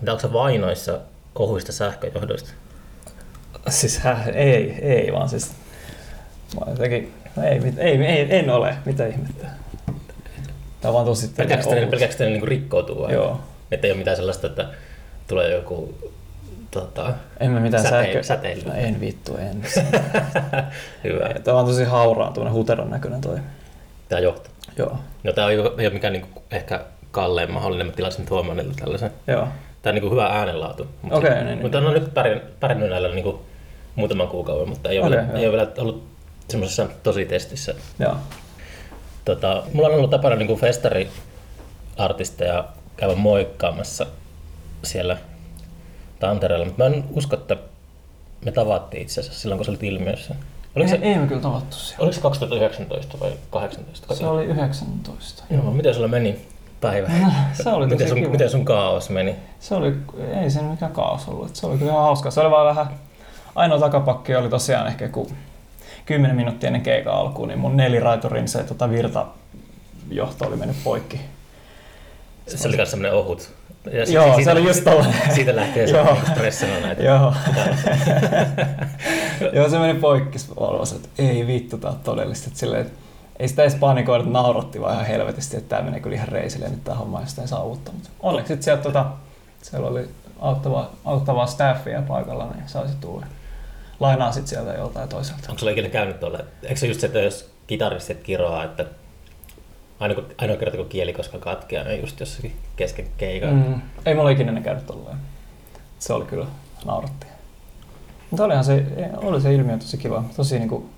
Mitä onko se vainoissa ohuista sähköjohdoista? Siis häh, ei, ei vaan siis... Mä jotenkin, ei, mit- ei, ei, en ole, mitä ihmettä. Tämä on vaan tosi... Pelkääkö ne niinku rikkoutuu vai? Joo. Että ei ole mitään sellaista, että tulee joku tota, En mä mitään Säteily- säteily. No, en vittu, en. hyvä. Tämä on tosi hauraan, tuonne huteron näköinen toi. Tämä johto. Joo. No tämä ei ole, ei ole mikään niinku ehkä kallein mahdollinen, mä tilasin Tuomanille tällaisen. Joo. Tämä on niinku hyvä äänenlaatu. Mutta, Okei, niin, niin. mutta on nyt pärjännyt, näillä niinku muutaman kuukauden, mutta ei ole, Okei, vielä, ei ole vielä ollut semmoisessa tositestissä. Joo. Tota, mulla on ollut tapana niinku festariartisteja käydä moikkaamassa siellä Tantereella, mutta mä en usko, että me tavattiin itse asiassa silloin, kun se oli ilmiössä. Oliko se, ei, ei me kyllä tavattu siellä. oliko se 2019 vai 2018? Se oli 19. Joo, miten sulla meni päivä? Se oli miten, sun, kiva. miten sun kaos meni? Se oli, ei se mikään kaos ollut. Se oli kyllä ihan hauska. Se oli vaan vähän, ainoa takapakki oli tosiaan ehkä kun 10 minuuttia ennen keikan alkuun, niin mun neliraiturin se tota, virtajohto oli mennyt poikki. Se oli myös semmoinen ohut. Ja Joo, se oli just tollainen. Siitä lähtee se Joo. stressana näitä. Joo. Joo, se meni poikki. Mä että ei vittu, tää on todellista. Silleen, että ei sitä edes panikoida, että nauratti vaan ihan helvetisti, että tää menee kyllä ihan reisille nyt tää homma, jos ei saavuttaa. Mutta onneksi sitten sieltä tota, siellä oli auttavaa, auttavaa staffia paikalla, niin saisi tulla. Lainaa sitten sieltä joltain toiselta. Onko sulla ikinä käynyt tuolla? Eikö se just se, että jos kitaristit kiroaa, että aina kun, ainoa kerta kun kielikoska katkeaa, niin just jossakin kesken keikan. Mm, ei mulla ikinä ne käynyt tolleen. Se oli kyllä, nauratti. Mutta olihan se, oli se ilmiö tosi kiva. Tosi niinku,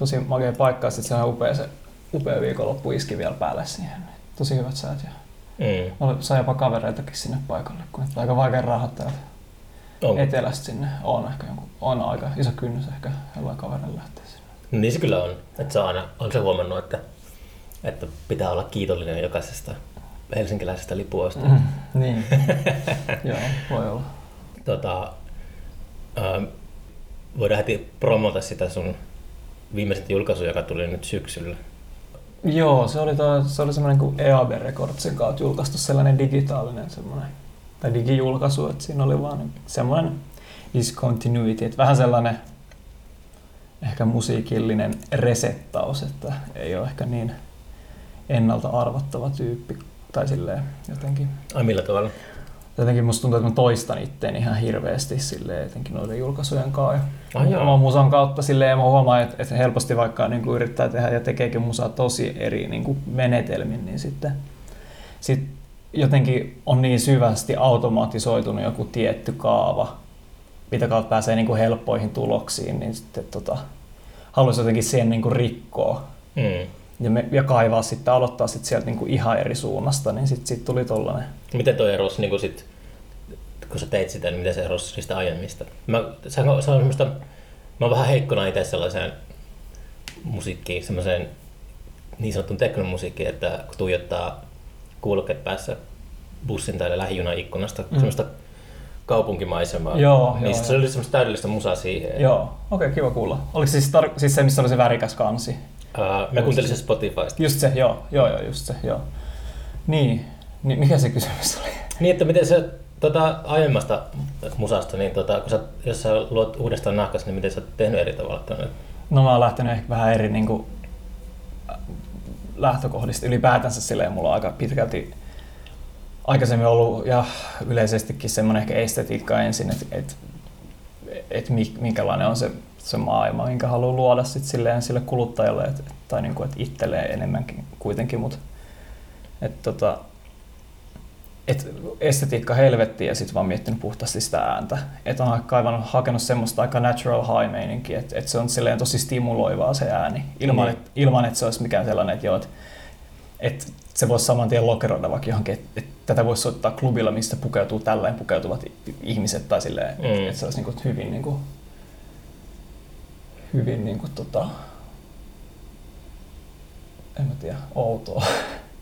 tosi makea paikka. Sitten se on upea se upea viikonloppu iski vielä päälle siihen. Tosi hyvät säät. Ja Mm. oli, sai jopa kavereitakin sinne paikalle, kun että aika vaikea rahoittaa Onko? etelästä sinne. On ehkä jonkun, on aika iso kynnys ehkä jollain kaverilla lähteä sinne. Niin se kyllä on. Että se on aina, on se huomannut, että, että pitää olla kiitollinen jokaisesta helsinkiläisestä lipuosta. Mm, niin. Joo, voi olla. Tota, ähm, voidaan heti promota sitä sun viimeiset julkaisu, joka tuli nyt syksyllä. Joo, se oli, toi, se oli semmoinen kuin EAB Recordsin kautta julkaistu sellainen digitaalinen semmoinen, tai digijulkaisu, että siinä oli vaan semmoinen discontinuity, että vähän sellainen ehkä musiikillinen resettaus, että ei ole ehkä niin ennalta arvattava tyyppi, tai silleen jotenkin Ai millä tavalla? Jotenkin musta tuntuu, että mä toistan itteeni ihan hirveästi silleen, etenkin noiden julkaisujen kanssa. Ja joo. oman musan kautta silleen, mä huomaan, että, että helposti vaikka niin kuin yrittää tehdä ja tekeekin musaa tosi eri niin kuin menetelmin, niin sitten sit jotenkin on niin syvästi automatisoitunut joku tietty kaava, mitä kautta pääsee niin kuin helppoihin tuloksiin, niin sitten tota, haluaisi jotenkin sen niin kuin rikkoa Mm. Ja, me, ja kaivaa sitten, aloittaa sitten sieltä niin kuin ihan eri suunnasta, niin sitten sit tuli tollanen. Miten toi erosi, niin kun, sit, kun sä teit sitä, niin miten se erosi niistä aiemmista? Mä, se, on, se on semmoista, mä oon vähän heikkona itse sellaiseen musiikkiin, semmoiseen niin sanottuun teknomusiikkiin, että kun tuijottaa kuulokkeet päässä bussin tai lähijunan ikkunasta, mm. semmoista kaupunkimaisemaa. Joo, niin joo, se joo. oli semmoista täydellistä musaa siihen. Joo, okei, okay, kiva kuulla. Oliko siis, tar- siis se, missä oli se värikäs kansi? Uh, mä kuuntelin sen Spotifysta. Just se, joo, joo, joo, just se, joo. Niin, niin mikä se kysymys oli? Niin, että miten se tota, aiemmasta musasta, niin tota, kun sä, jos sä luot uudestaan nahkas, niin miten sä oot tehnyt eri tavalla tuonne? No mä oon lähtenyt ehkä vähän eri niin kuin, lähtökohdista ylipäätänsä silleen mulla on aika pitkälti aikaisemmin ollut ja yleisestikin semmoinen ehkä estetiikka ensin, että et, et mi- minkälainen on se, se maailma, minkä haluaa luoda sit silleen sille kuluttajalle et, et, tai niin kuin, että itselleen enemmänkin kuitenkin, mutta et, tota, et estetiikka helvettiin ja sitten vaan miettinyt puhtaasti sitä ääntä. Että on kaivannut, hakenut semmoista aika natural high meininkiä, että et se on silleen tosi stimuloivaa se ääni, ilman, Niin. et, ilman että se olisi mikään sellainen, että joo, että et se voisi saman tien lokeroida vaikka johonkin, että et tätä voisi soittaa klubilla, mistä pukeutuu tällainen pukeutuvat ihmiset tai silleen, että Mm. et se olisi niinku hyvin, niinku, hyvin niinku, tota, en mä tiedä, outoa.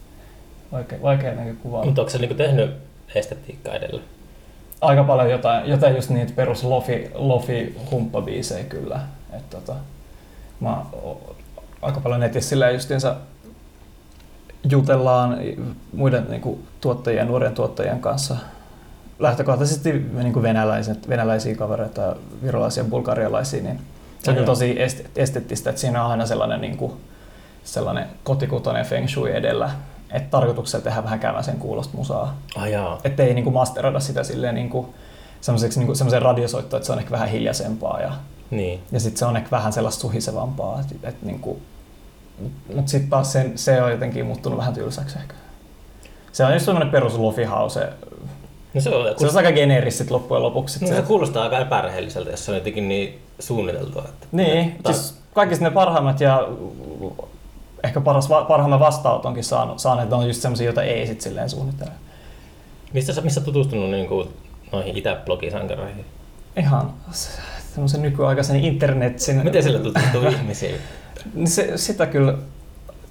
Vaikea, vaikea kuvailla. Mutta onko sä niinku tehnyt estetiikkaa edellä? aika paljon jotain, jotain just niitä perus lofi, lofi humppabiisejä kyllä. Et tota, mä aika paljon netissä silleen justiinsa jutellaan muiden niin kuin, tuottajien, nuorien tuottajien kanssa. Lähtökohtaisesti niin kuin venäläiset, venäläisiä kavereita, virolaisia, bulgarialaisia, niin se on kyllä tosi esteettistä, että siinä on aina sellainen, niin kuin, sellainen kotikutoinen feng shui edellä, että tarkoituksella tehdä vähän käväsen kuulosta musaa. Ah, että ei niin kuin masteroida sitä silleen niin kuin, semmoiseksi niin semmoisen radiosoittoon, että se on ehkä vähän hiljaisempaa ja, niin. ja sitten se on ehkä vähän sellaista suhisevampaa. Että, että niin kuin, mutta sitten taas se, se on jotenkin muuttunut vähän tylsäksi ehkä. Se on just semmoinen perus lofi house. No se, on, se on aika geneerissä loppujen lopuksi. No se, se kuulostaa aika epärehelliseltä, jos se on jotenkin niin suunniteltua. Että... Niin, ta... siis kaikista ne parhaimmat ja ehkä paras, parhaimman vastaanotonkin saanut, saaneet on just semmoisia, joita ei sitten silleen suunnittele. Mistä sä, missä tutustunut niin kuin noihin itäblogisankareihin? Ihan semmoisen nykyaikaisen internetin. Miten sillä tutustuu ihmisiin? Niin se, sitä kyllä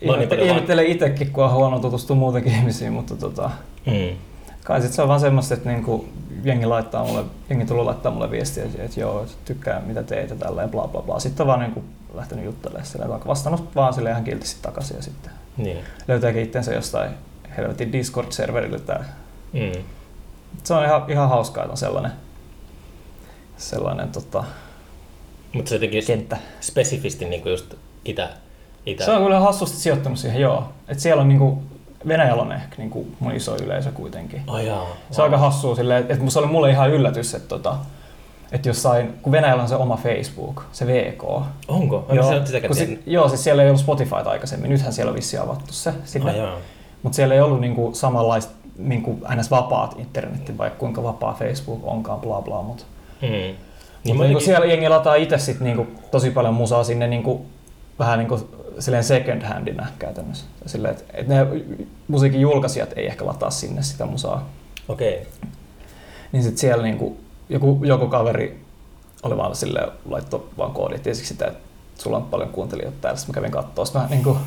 ihmettelen vaan... itsekin, kun on huono tutustua muutenkin ihmisiin, mutta tota, mm. Kai sit se on vaan semmoista, että niinku, jengi, laittaa mulle, jengi tulee laittaa mulle viestiä, että, että joo, tykkää mitä teet ja tälleen bla bla bla. Sitten on vaan niinku lähtenyt juttelemaan sillä vastannut vaan sille ihan kiltisti takaisin ja sitten niin. löytääkin itsensä jostain helvetin Discord-serverille tää. Mm. Se on ihan, ihan hauskaa, että on sellainen, sellainen tota, Mutta se jotenkin kenttä. spesifisti niin kuin just itä, itä. Se on kyllä hassusti sijoittunut siihen, joo. Et siellä on niinku, Venäjällä on ehkä niinku mun iso yleisö kuitenkin. Oh, jaa, wow. Se on aika hassua silleen, että et se oli mulle ihan yllätys, että tota, että jossain, kun Venäjällä on se oma Facebook, se VK. Onko? joo, se sitä si- joo, siis siellä ei ollut Spotifyta aikaisemmin, nythän siellä on vissi avattu se sinne. Oh, Mutta siellä ei ollut niinku samanlaista niinku ns. vapaat internetti, vaikka kuinka vapaa Facebook onkaan, bla bla. Mutta hmm. niin mutta niinku siellä jengi lataa itse sit niinku tosi paljon musaa sinne niinku, vähän niinku silleen second handina käytännössä. Silleen, että et ne musiikin julkaisijat ei ehkä lataa sinne sitä musaa. Okei. Okay. Niin sitten siellä niinku, joku, joku kaveri oli vaan sille laittoi vaan koodit tiesiksi sitä, että sulla on paljon kuuntelijoita täällä. Sitten mä kävin katsoa sitä vähän niin kuin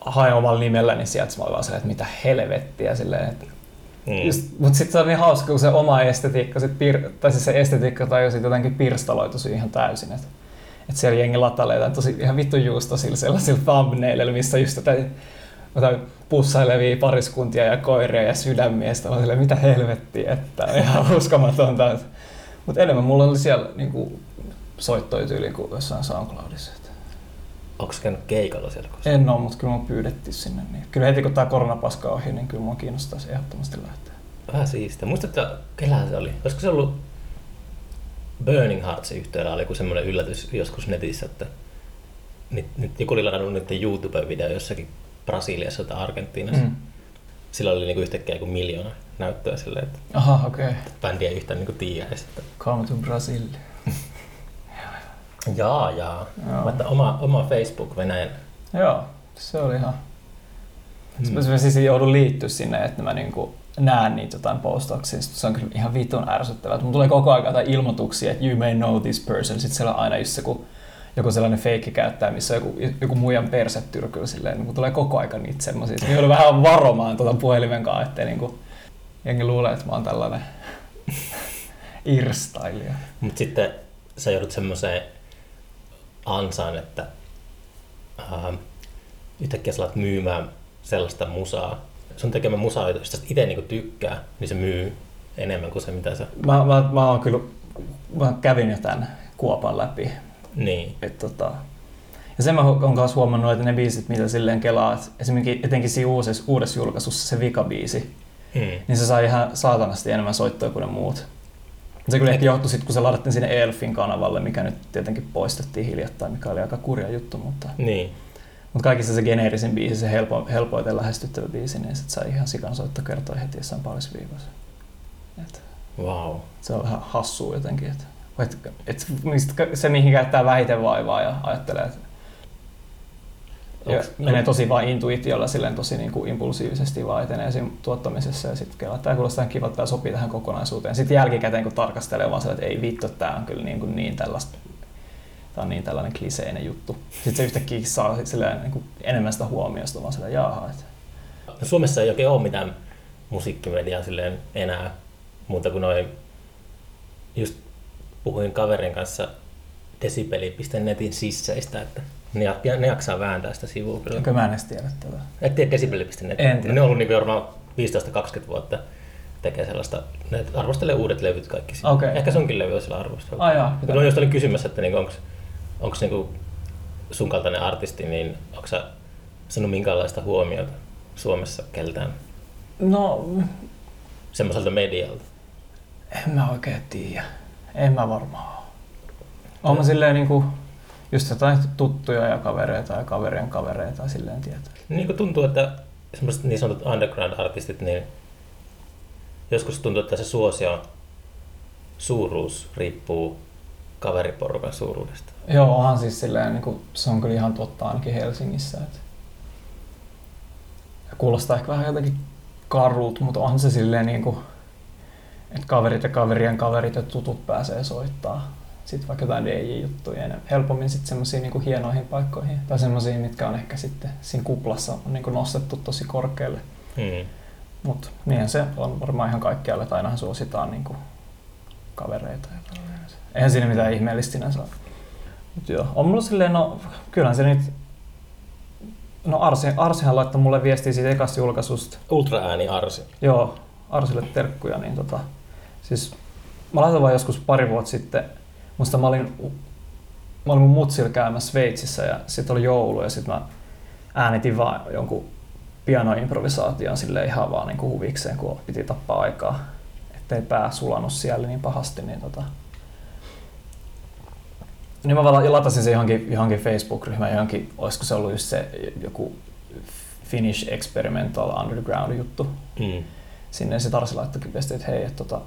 hain omalla nimellä, niin sieltä mä olin vaan silleen, että mitä helvettiä silleen, että Mm. Mutta sitten se on niin hauska, kun se oma estetiikka, sit pir, tai siis se estetiikka tai sitten jotenkin pirstaloitu ihan täysin. Että et siellä jengi latailee jotain tosi ihan vittu juusta sillä sellaisilla thumbnaililla, missä just jotain pussailevia pariskuntia ja koiria ja sydämiä. Mä silleen, mitä helvettiä, että ihan uskomatonta. Mutta enemmän mulla oli siellä niinku, soittoja tyyliin kuin jossain SoundCloudissa. Onko käynyt keikalla siellä koskaan? En ole, mutta kyllä mun pyydettiin sinne. Niin. Kyllä heti kun tämä koronapaska ohi, niin kyllä mua kiinnostaisi ehdottomasti lähteä. Vähän siistiä. Muistatko, kellähän se oli? Olisiko se ollut Burning Heartsin yhteydellä oli semmoinen yllätys joskus netissä, että nyt, nyt joku oli ladannut nyt YouTube-video jossakin Brasiliassa tai Argentiinassa. Mm. Sillä oli niinku yhtäkkiä joku miljoona näyttöä silleen, että Aha. Okay. bändi ei yhtään niinku tiedä. Sitten. Come to Brazil. jaa, jaa. Joo. Mutta oma, oma Facebook Venäjän. Joo, se oli ihan... Mm. Mä siis joudun liittyä sinne, että mä niinku näen niitä jotain postauksia. Se on kyllä ihan vitun ärsyttävää. Mulla tulee koko ajan jotain ilmoituksia, että you may know this person. Sitten siellä on aina just joku, joku sellainen feikki käyttää, missä on joku, joku muijan persetyrkyllä silleen. Niin tulee koko ajan niitä semmoisia. Mä joudun vähän varomaan tuota puhelimen kanssa, ettei niinku, jengi luulee, että mä oon tällainen irstailija. Mutta sitten sä joudut semmoiseen ansaan, että äh, yhtäkkiä sä alat myymään sellaista musaa, sun tekemä musa, josta itse niinku tykkää, niin se myy enemmän kuin se, mitä sä... Mä, mä, mä oon kyllä, mä kävin jo tämän kuopan läpi. Niin. Et, tota, ja sen mä oon myös huomannut, että ne biisit, mitä silleen kelaa, esimerkiksi etenkin siinä uudessa, uudessa julkaisussa se vikabiisi, hmm. niin se sai ihan saatanasti enemmän soittoja kuin ne muut. Se kyllä ehkä johtui sitten, kun se ladattiin sinne Elfin kanavalle, mikä nyt tietenkin poistettiin hiljattain, mikä oli aika kurja juttu, mutta... Niin. Mutta kaikissa se geneerisin biisi, se helpo, helpoiten lähestyttävä biisi, niin sit sai ihan sikan soittaa kertoa heti jossain parissa viikossa. Et, wow. Se on vähän hassua jotenkin. Et, et, et, se, mihin käyttää vähiten vaivaa ja ajattelee, että ja menee tosi vain intuitiolla silleen tosi niin kuin impulsiivisesti vaan etenee siinä tuottamisessa ja sitten kelaa, tämä kuulostaa kivalta, tämä sopii tähän kokonaisuuteen. Sitten jälkikäteen kun tarkastelee vaan se, että ei vittu, tämä on kyllä niin, kuin niin tällaista tämä on niin tällainen kliseinen juttu. Sitten se yhtäkkiä saa silleen, niin kuin enemmän sitä huomiosta, vaan sitä jaha. Että... No Suomessa ei oikein ole mitään musiikkimediaa silleen enää muuta kuin noin, just puhuin kaverin kanssa desibeli.netin sisseistä, että ne, ne jaksaa vääntää sitä sivua kyllä. Enkö mä en edes tiedä tätä. Et tiedä decibel.net. En tiedä. Ne on ollut niin varmaan 15-20 vuotta tekee sellaista, ne arvostelee uudet levyt kaikki. Okei. Ehkä se onkin levy on sillä arvostelu. Ai jaa, mä just olin kysymässä, että niinku, onko niinku sun kaltainen artisti, niin onko sä saanut minkäänlaista huomiota Suomessa keltään No, semmoiselta medialta? en mä oikein tiedä. En mä varmaan oo. Oon mä silleen niinku, just jotain tuttuja ja kavereita ja kaverien kavereita silleen tietää. Niin kuin tuntuu, että semmoiset niin sanotut underground-artistit, niin joskus tuntuu, että se suosio suuruus riippuu kaveriporukan suuruudesta. Joo, onhan siis silleen, niinku, se on kyllä ihan totta ainakin Helsingissä. Et... Ja kuulostaa ehkä vähän jotenkin karulta, mutta onhan se silleen niinku, että kaverit ja kaverien kaverit ja tutut pääsee soittaa. Sitten vaikka jotain DJ-juttuja enemmän. Helpommin sitten semmoisiin niinku hienoihin paikkoihin. Tai semmoisiin, mitkä on ehkä sitten siinä kuplassa on niinku nostettu tosi korkealle. Hmm. Mutta niinhän se on varmaan ihan kaikkialle, että ainahan suositaan niinku kavereita. Ja. Eihän siinä mitään ihmeellistä sinänsä ole. Mut joo, on mulla silleen, no kyllähän se nyt... No Arsi, Arsihan laittoi mulle viestiä siitä ekasta julkaisusta. Ultraääni Arsi. Joo, Arsille terkkuja, niin tota... Siis mä laitoin vaan joskus pari vuotta sitten, musta mä olin, mä olin mun mutsilla käymässä Sveitsissä ja sitten oli joulu ja sitten mä äänitin vaan jonkun pianoimprovisaation sille ihan vaan niin huvikseen, kun piti tappaa aikaa, ettei pää sulanut siellä niin pahasti, niin tota, niin mä vaan latasin se johonkin, johonkin Facebook-ryhmään, johonkin, olisiko se ollut just se joku Finnish Experimental Underground juttu. Hmm. Sinne se Tarsi laittoikin viestiä, että hei, että tota,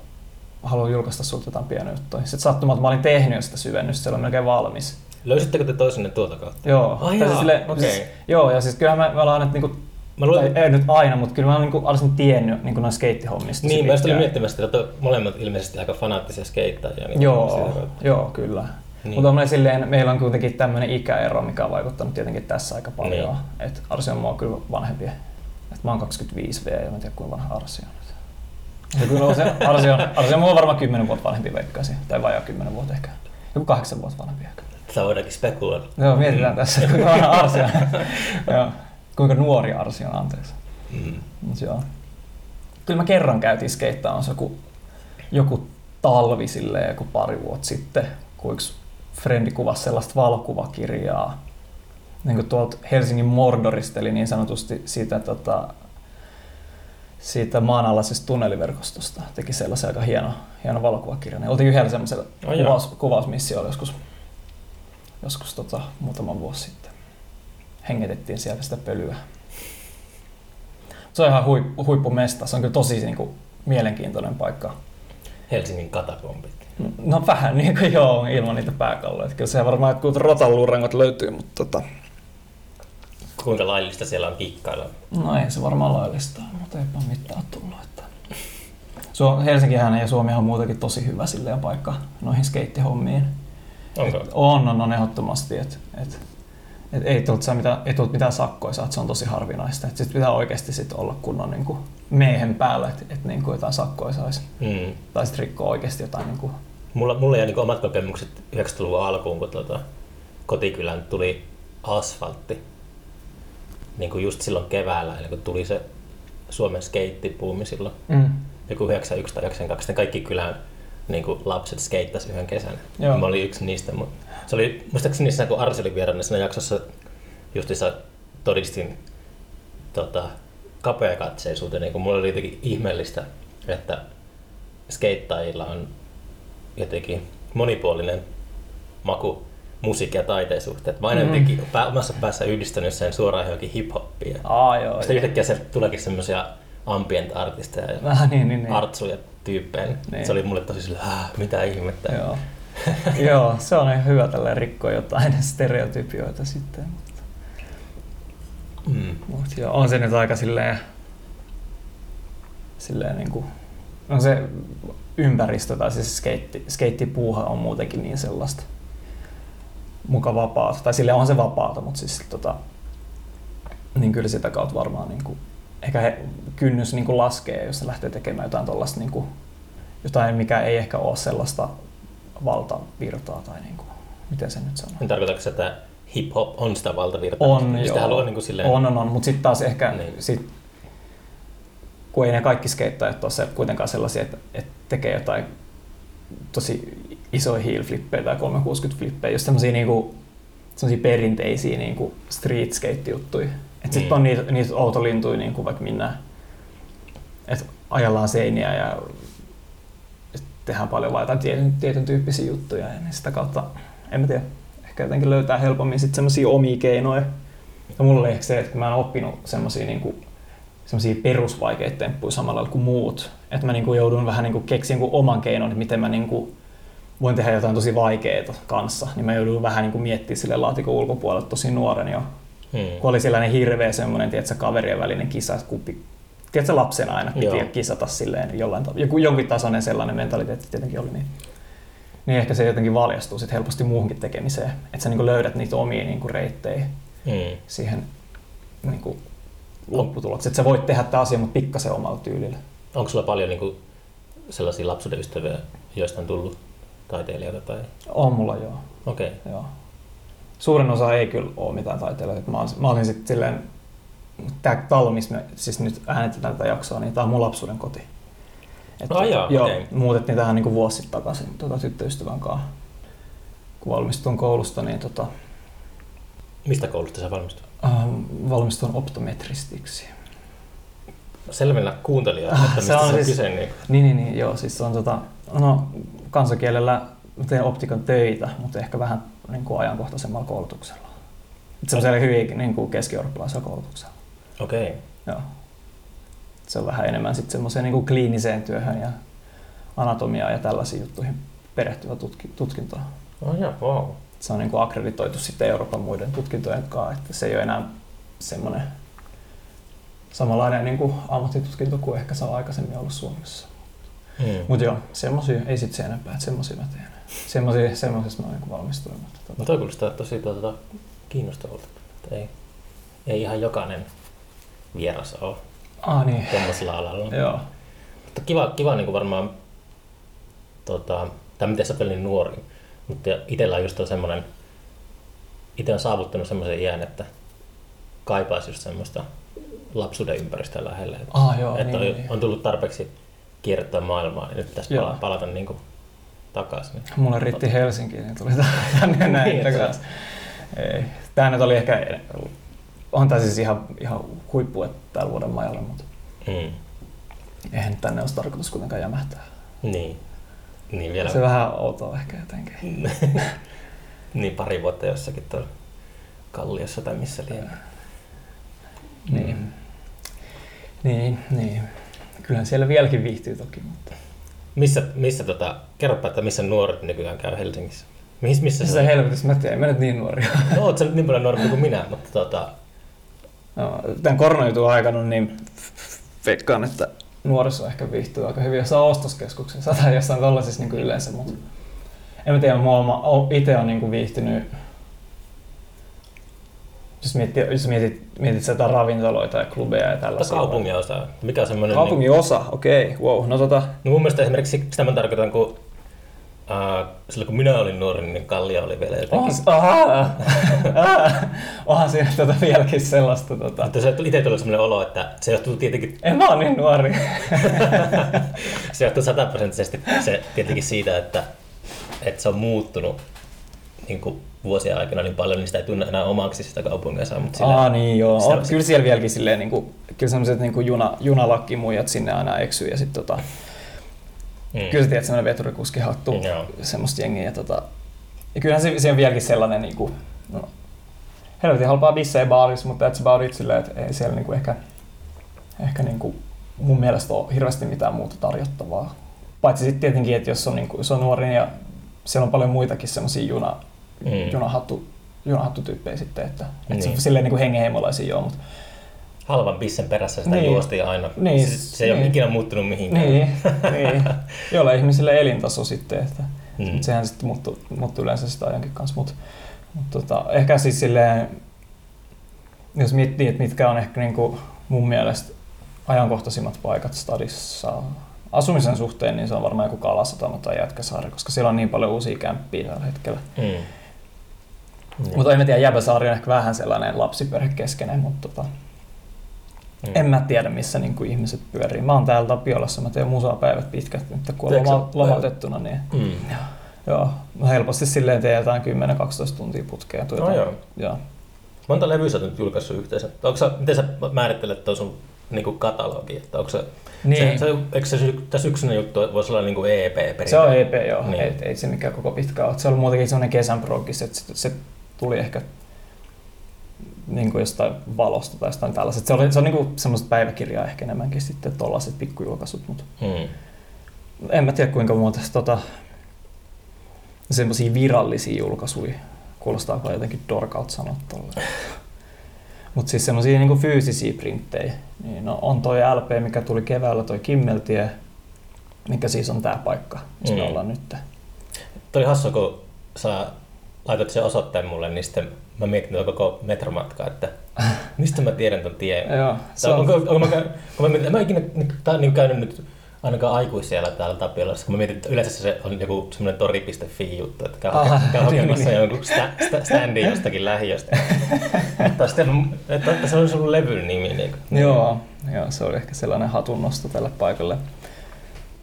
haluan julkaista sulta jotain pienoja juttuja. Sitten sattumalta mä olin tehnyt sitä syvennystä, se oli melkein valmis. Löysittekö te toisenne tuota kautta? Joo, tai jaa, sille- okei. siis, joo, ja siis kyllähän me, me ollaan aina niinku, Mä luulen, tai ei nyt aina, mutta kyllä mä oon niinku, olisin tiennyt niinku noista skeittihommista. niin, mä just olin miettimässä, että molemmat ilmeisesti aika fanaattisia skeittajia. Niin Joo, joo, kyllä. Niin. Mutta on silleen, meillä on kuitenkin tämmöinen ikäero, mikä on vaikuttanut tietenkin tässä aika paljon. Niin. Et Arsi on mua kyllä vanhempi. Et mä oon 25 V ja mä en tiedä kuinka vanha Arsi on. Ja kyllä on se, Arsi on, Arsi on mua varmaan 10 vuotta vanhempi veikkaisin. Tai vajaa 10 vuotta ehkä. Joku 8 vuotta vanhempi ehkä. Sitä voidaankin spekuloida. Joo, mietitään tässä, kuinka vanha Arsi on. joo. Kuinka nuori Arsi on, anteeksi. Mm. Mut joo. Kyllä mä kerran käytiin skeittaamassa joku, joku talvi silleen, joku pari vuotta sitten, kun yksi frendi kuvasi sellaista valokuvakirjaa niin kuin tuolta Helsingin Mordorista, eli niin sanotusti siitä, tota, siitä maanalaisesta tunneliverkostosta. Teki sellaisen aika hieno, hieno valokuvakirja. Oltiin yhdellä semmoisella jaa. kuvaus, kuvausmissiolla joskus, joskus tota, muutama vuosi sitten. Hengitettiin siellä sitä pölyä. Se on ihan huippu, huippumesta. Se on kyllä tosi niin kuin, mielenkiintoinen paikka. Helsingin katakombit. No vähän niin kuin joo, ilman niitä pääkalloja. Kyllä se varmaan jotkut rotanluurangot löytyy, mutta tota, Kuinka laillista siellä on kikkailla? no ei se varmaan laillista, mutta eipä mitään tullut. Että. Su- Helsinkihän ja Suomi on muutenkin tosi hyvä silleen paikka noihin skeittihommiin. Onko? Et on, on, on ehdottomasti. Et, et, et ei tullut mitään, ei tullut mitään sakkoja, saa, että se on tosi harvinaista. Et sit pitää oikeasti sit olla kunnon niin kuin, miehen päällä, että et, niin kuin jotain sakkoja saisi. Mm. Tai sitten rikkoa oikeasti jotain niin kuin, Mulla, mulla jäi niin omat kokemukset 90-luvun alkuun, kun tuota, kotikylään tuli asfaltti. Niin kuin just silloin keväällä, eli kun tuli se Suomen skeittipuumi silloin, mm. joku 91 tai 92, ne kaikki kylän niin kuin lapset skeittasi yhden kesän. Joo. Mä olin yksi niistä, mutta se oli muistaakseni siinä, kun Arsi oli vieraana siinä jaksossa, justissa todistin tota, kapeakatseisuuteen, niin kun mulla oli jotenkin ihmeellistä, että skeittaajilla on jotenkin monipuolinen maku musiikki- ja taiteen suhteen. Mä aina Mm. jotenkin pää, omassa päässä yhdistänyt sen suoraan johonkin hip-hoppia. Aa, joo. Sitten yhtäkkiä se tuleekin semmoisia ambient-artisteja ja Ah, niin, niin, niin. artsuja tyyppejä. Niin. Se oli mulle tosi sillä, "Häh, mitä ihmettä. Joo. Joo, se on ihan hyvä tällä rikkoa jotain stereotypioita sitten. Mutta, Mm. mutta joo, on se nyt aika silleen, silleen niin kuin, on se ympäristö tai siis skeitti, skeittipuuha on muutenkin niin sellaista muka vapaata. Tai sille on se vapaata, mutta siis tota, niin kyllä sitä kautta varmaan niin kuin, ehkä he, kynnys niin kuin laskee, jos se lähtee tekemään jotain tuollaista niin kuin, jotain, mikä ei ehkä ole sellaista valtavirtaa tai niin kuin, miten se nyt sanoo. Niin tarkoitatko että hip-hop on sitä valtavirtaa. On, joo. haluaa niin kuin silleen... On, on, on. mutta sitten taas ehkä, Niin. sit, kun ei ne kaikki skeittajat ole kuitenkaan sellaisia, että, että tekee jotain tosi isoja heel flippejä tai 360 flippejä, just semmoisia niinku, perinteisiä niinku street skate juttuja. Että sitten Mm. on niitä, niitä outolintuja niinku vaikka minä, että ajellaan seiniä ja tehdään paljon vaan jotain tietyn, tietyn tyyppisiä juttuja ja niin sitä kautta, en mä tiedä, ehkä jotenkin löytää helpommin sitten semmoisia omia keinoja. Ja mulla oli ehkä se, että mä en oppinut semmoisia niinku, semmoisia perusvaikeita temppuja samalla lailla kuin muut. Että mä niinku joudun vähän niinku keksiä niinku oman keinon, että miten mä niinku voin tehdä jotain tosi vaikeaa kanssa. Niin mä joudun vähän niinku miettimään sille laatikon ulkopuolelle tosi nuoren jo. Hmm. Kun oli sellainen hirveä semmoinen, tiedätkö, kaverien välinen kisa, että kumpi, tiedätkö, lapsena aina piti Joo. kisata silleen jollain tavalla. Joku, jonkin tasoinen sellainen mentaliteetti tietenkin oli. Niin, niin ehkä se jotenkin valjastuu sit helposti muuhunkin tekemiseen. Että sä niinku löydät niitä omia niinku reittejä Hmm. siihen niin kuin lopputulokseen. Että sä voit tehdä tämä asia, mutta pikkasen omalla tyylillä. Onko sulla paljon niin kuin, sellaisia lapsuuden ystäviä, joista on tullut taiteilijoita? Tai... On mulla joo. Okei. Okay. joo. Suurin osa ei kyllä ole mitään taiteilijoita. Mä, olin- mä olin sitten silleen, tämä talo, missä me siis nyt äänitetään tätä jaksoa, niin tämä on mun lapsuuden koti. Et, Ah, jaa, joo, okei. muutettiin tähän niin vuosi sitten takaisin tota, tyttöystävän kanssa. Kun valmistuin koulusta, niin tota, Mistä koulusta sä valmistut? Äh, valmistuin optometristiksi. Selvennä kuuntelijoille, Ah, että se mistä on se on siis- kyse. Niin... Niin, niin, niin joo, siis on tota, no kansakielellä teen optikan töitä, mutta ehkä vähän niin kuin ajankohtaisemmalla koulutuksella. Semmoisella hyvin niin kuin keski-eurooppalaisella koulutuksella. Okei. Okay. Joo. Se on vähän enemmän sitten semmoiseen niin kuin kliiniseen työhön ja anatomiaan ja tällaisiin juttuihin perehtyvä tutki, tutkinto. Oh, ja, wow. Se on niin kuin akkreditoitu sitten Euroopan muiden tutkintojen kanssa, että se ei ole enää semmoinen samanlainen niin kuin ammattitutkinto kuin ehkä se on aikaisemmin ollut Suomessa. Hmm. Mutta joo, semmosia, ei sit se enempää, että semmosia mä teen. Semmoisesta mä niinku valmistuin. Mutta No tota, toi kuulostaa tosi tuota, kiinnostavalta. Että Ei, ei ihan jokainen vieras ole ah niin, tuommoisella alalla. joo. Mutta kiva, kiva niin kuin varmaan, tota, tai miten sä niin nuori, mutta itsellä on just on semmoinen, itse on saavuttanut semmoisen iän, että kaipaisi just semmoista lapsuuden ympäristöä lähelle. Että, Ah joo, että niin, on, niin. on tullut tarpeeksi kierrättää maailmaa, niin nyt pitäisi Joo. pala- palata niin kuin takaisin. Mulle riitti Helsinkiin, niin tuli tänne näin Niin, takaisin. Ei. Tää nyt oli ehkä, on tää siis ihan, ihan huippu, että täällä vuoden majalle, mutta Mm. eihän tänne olisi tarkoitus kuitenkaan jämähtää. Niin. Niin vielä Se vähän outoa ehkä jotenkin. niin pari vuotta jossakin tuolla Kalliossa tai missä lienee. Niin. Niin, niin. Kyllähän siellä vieläkin viihtyy toki, mutta... Missä, missä tota, kerropa, että missä nuoret nykyään käy Helsingissä? Missä, missä Missä helvetissä, mä tiedän, mä nyt niin nuoria. No, oot sä nyt niin paljon nuorempi kuin minä, mutta tota, No, tämän koronajutun aikana niin veikkaan, että nuoriso ehkä viihtyy aika hyvin jossain ostoskeskuksessa tai jossain tollaisissa niin yleensä, mutta en mä tiedä, mä itse on niin viihtynyt jos, miettii, jos mietit, mietit sitä ravintoloita ja klubeja ja tällaisia. kaupungin osa. Mikä on semmoinen... Kaupungin osa, okei, okay, wow. No tota, Niin, no mun mielestä esimerkiksi sitä mä tarkoitan, kun Uh, silloin kun minä olin nuori, niin Kallio oli vielä jotenkin. onhan, aha, aha, onhan siinä tota vieläkin sellaista. Tota. Mutta se itse tuli sellainen olo, että se johtuu tietenkin, En mä oon niin nuori. se johtuu sataprosenttisesti se tietenkin siitä, että, että se on muuttunut niin kuin vuosien aikana niin paljon, niin sitä ei tunne enää omaksi sitä kaupungia. Mutta sillä, Aa niin joo, sitä- on, kyllä siellä vieläkin silleen, niin kuin, kyllä sellaiset niin kuin juna, junalakkimuijat sinne aina eksyy ja sitten tota, mm. Kyllä sä tiedät, semmoinen veturikuskihattu, Joo. semmoista jengiä. Ja, tota, ja kyllähän se, se on vieläkin sellainen, niin kuin, no, helvetin halpaa bissejä baarissa, mutta that's about it silleen, että ei siellä niin kuin ehkä, ehkä niin kuin mun mielestä ole hirveästi mitään muuta tarjottavaa. Paitsi sitten tietenkin, että jos on, niin kuin, jos on nuori ja siellä on paljon muitakin semmoisia juna, Mm. junahattu, junahattutyyppejä sitten, että, että Niin. se silleen niin kuin hengenheimolaisia joo, mutta halvan bissen perässä sitä Niin. juostiin aina. Niin, Se, se ei ole niin. ikinä muuttunut mihinkään. niin, niin. joilla ihmisille elintaso sitten, että Mm. Sehän sitten muuttuu, muuttuu yleensä sitä ajankin kanssa, mutta mut tota, ehkä siis silleen, jos miettii, että mitkä on ehkä niinku mun mielestä ajankohtaisimmat paikat stadissa asumisen suhteen, niin se on varmaan joku Kalasatama tai Jätkäsaari, koska siellä on niin paljon uusia kämppiä tällä hetkellä. Mm. Mutta en tiedä, Jäbäsaari on ehkä vähän sellainen lapsiperhekeskeinen, mutta tota, Mm. en mä tiedä, missä niin kuin ihmiset pyörii. Mä oon täällä Tapiolassa, mä teen musapäivät pitkät, nyt kun on loma, lomautettuna, niin Mm. joo, mä helposti silleen teen jotain 10-12 tuntia putkea. Tuota, No joo. joo. Monta levyä sä nyt julkaissut yhteensä? Onko sä, miten sä määrittelet tuon sun niin katalogi? Että onko se, Niin. se, se, eikö se tämä syksyinen juttu voisi olla niin kuin EP perinteinen? Se on EP, joo. Niin. Niin. Ei, ei, se mikään koko pitkä ole. Se on muutenkin semmoinen kesän progis, että se, se tuli ehkä niin kuin jostain valosta tai jostain tällaiset. Se, oli, se on niin kuin semmoista päiväkirjaa ehkä enemmänkin sitten tuollaiset pikkujulkaisut, mutta Mm. en mä tiedä kuinka muuta tota, semmoisia virallisia julkaisuja. Kuulostaako jotenkin dorkalta sanoa tolleen. Mutta siis semmoisia niinku fyysisiä printtejä. Niin no, on toi LP, mikä tuli keväällä, toi Kimmeltie, mikä siis on tää paikka, missä me Mm. ollaan nyt. Tuo oli hassu, kun sä laitat sen osoitteen mulle, niin sitten mä mietin tuota koko metromatkaa, että mistä mä tiedän ton tien. Joo, se Tai on, onko, onko mä, mä ikinä tää on niin käynyt nyt ainakaan aikuisiellä täällä Tapiolassa, kun mä mietin, että yleensä se on joku semmoinen tori.fi juttu, että käy, käy hakemassa niin, niin. jonkun sta, sta, standin jostakin lähiöstä. että, sitten, että, että se on sun levyn nimi. Niin kuin. joo, joo, se oli ehkä sellainen hatunnosto tälle paikalle.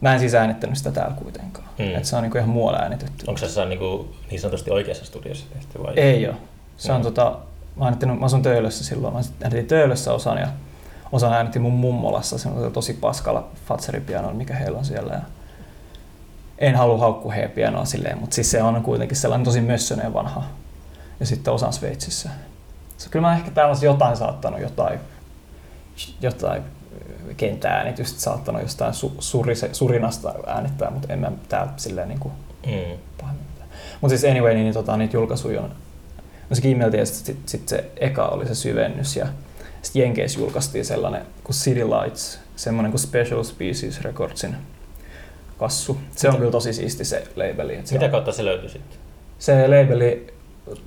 Mä en siis äänittänyt sitä täällä kuitenkaan. Mm. Et se on niinku ihan muualla äänitetty. Onko se jossain niin, kuin, niin sanotusti oikeassa studiossa tehty vai? Ei ole. Se on Mm. tota, mä, äänittänyt, mä asun Töölössä silloin, mä äänitin Töölössä osan ja osan äänitin mun mummolassa semmoisella tosi paskalla Fatseripianolla, mikä heillä on siellä. Ja en halua haukkua heidän pianoa silleen, mutta siis se on kuitenkin sellainen tosi mössöneen vanha. Ja sitten osan Sveitsissä. So, kyllä mä ehkä täällä olisi jotain saattanut, jotain, jotain kenttääänitystä saattanut jostain su, surise, surinasta äänittää, mutta en mä täällä silleen niin kuin Mm. pahemmin. Mutta siis anyway, niin tota, niitä julkaisuja on. No se kimmeltiin ja sitten sit, sit se eka oli se syvennys ja sitten Jenkeissä julkaistiin sellainen kuin City Lights, semmoinen kuin Special Species Recordsin kassu. Se on Mitä- kyllä tosi siisti se labeli. Mitä on, kautta se löytyi sitten? se labeli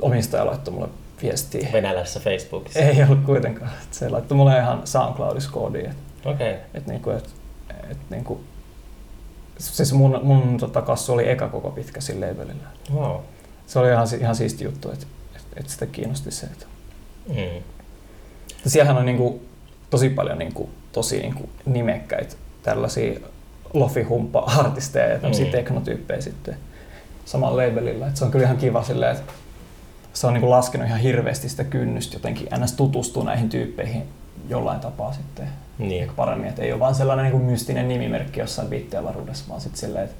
omistaja laittoi mulle viestiä. Venäläisessä Facebookissa? Ei ollut kuitenkaan. Et Se laittoi mulle ihan SoundCloudissa koodiin, että Okei. Okay. et niinku, et, et niinku, siis mun, mun tota, kassu oli eka koko pitkä sillä labelillä. Wow. Se oli ihan, ihan siisti juttu, että, että, että sitä kiinnosti se. Että. Mm. Siellähän on niin kuin, tosi paljon niin kuin, tosi niin kuin, nimekkäitä tällaisia lofihumpa-artisteja ja tämmöisiä Mm. teknotyyppejä sitten samalla labelilla. Että se on kyllä ihan kiva silleen, että se on niin kuin, laskenut ihan hirveästi sitä kynnystä jotenkin ns. tutustua näihin tyyppeihin jollain tapaa sitten Niin. ehkä paremmin. Että ei ole vaan sellainen niin kuin mystinen nimimerkki jossain biittiavaruudessa, vaan sitten silleen, että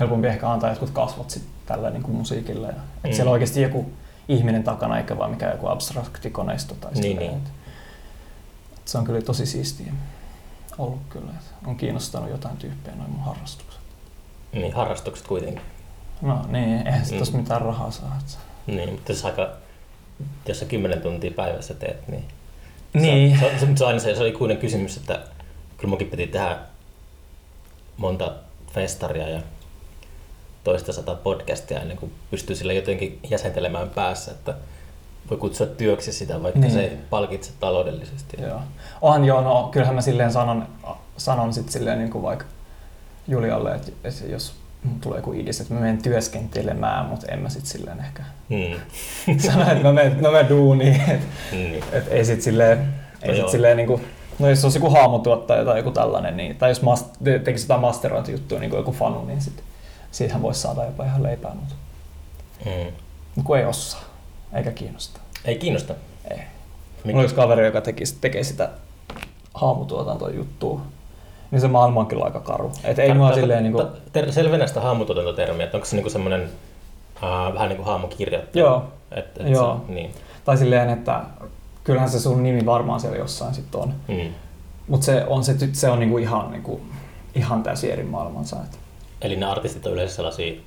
helpompi ehkä antaa jotkut kasvot sit tällä niin kuin musiikilla. Ja, että Mm. siellä on oikeasti joku ihminen takana, eikä vaan mikään joku abstrakti koneisto tai Niin, niin. että- että Se on kyllä tosi siistiä ollut kyllä. Että on kiinnostanut jotain tyyppejä noin mun harrastukset. Niin, harrastukset kuitenkin. No niin, eihän se Mm. mitään rahaa saa. Että... Niin, mutta jos aika, jos sä 10 tuntia päivässä teet, niin... Niin. Se, se, se, on aina se, se oli kuinen kysymys, että kyllä munkin piti tehdä monta festaria ja toista sata podcastia ennen kuin pystyy sille jotenkin jäsentelemään päässä, että voi kutsua työksi sitä, vaikka Niin. se ei palkitse taloudellisesti. Joo. Onhan joo, no kyllähän mä silleen sanon, sanon sit silleen niin kuin vaikka Julialle, että, jos tulee joku idis, että mä menen työskentelemään, mutta en mä sit silleen ehkä Hmm. sano, että mä menen, mä menen duuniin. Että Niin. et ei sit silleen, ei No sit joo. silleen niin kuin, no jos olisi joku haamutuottaja tai joku tällainen, niin, tai jos mas, te- tekisi jotain masterointijuttua, niin kuin joku fanu, niin sit, siitähän voisi saada jopa ihan leipää, mutta, mutta kun ei osaa, eikä kiinnosta. Ei kiinnosta. Ei. Mik- Mulla yksi kaveri, joka teki, tekee sitä haamutuotantojuttua, niin se maailma on kyllä aika karu. Et ei mua silleen niinku... ta- ter- Selvennä sitä haamutuotantotermiä, että onko se niinku semmoinen uh, vähän niin kuin haamukirjoittelu? Joo, Et, et Joo. Se, niin. tai silleen, että kyllähän se sun nimi varmaan siellä jossain sitten on. Mm. Mutta se on, se, se on niinku ihan, niinku, ihan täysin eri maailmansa. Et Eli ne artistit on yleensä sellaisia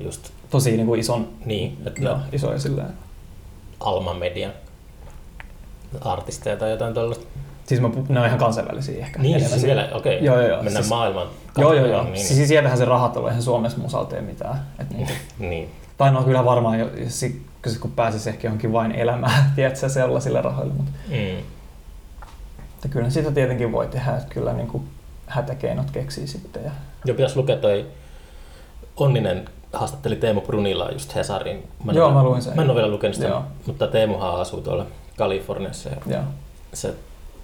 just tosi niinku ison, niin, että joo, isoja silleen. Alma Media artisteja tai jotain tuollaista. Siis mä, ne on ihan kansainvälisiä ehkä. Niin, siis vielä, okei, Joo, joo, joo. mennään Siis- maailman Joo, joo, joo. Niin, Siis sieltähän se rahat on, eihän Suomessa musalta tee mitään. Et niinku, niin. tai no kyllä varmaan, jo, si- kun pääsisi ehkä johonkin vain elämään, tiedätkö, sellaisilla rahoilla. Mutta Mm. että kyllä sitä tietenkin voi tehdä, että kyllä niin kuin hätäkeinot keksii sitten. Ja... Joo, pitäisi lukea toi Onninen haastatteli Teemu Brunilla just Hesarin. Mä Joo, mä luin sen. Mä en ole vielä lukenut sitä, Joo. mutta Teemuhan asuu tuolla Kaliforniassa ja Joo. se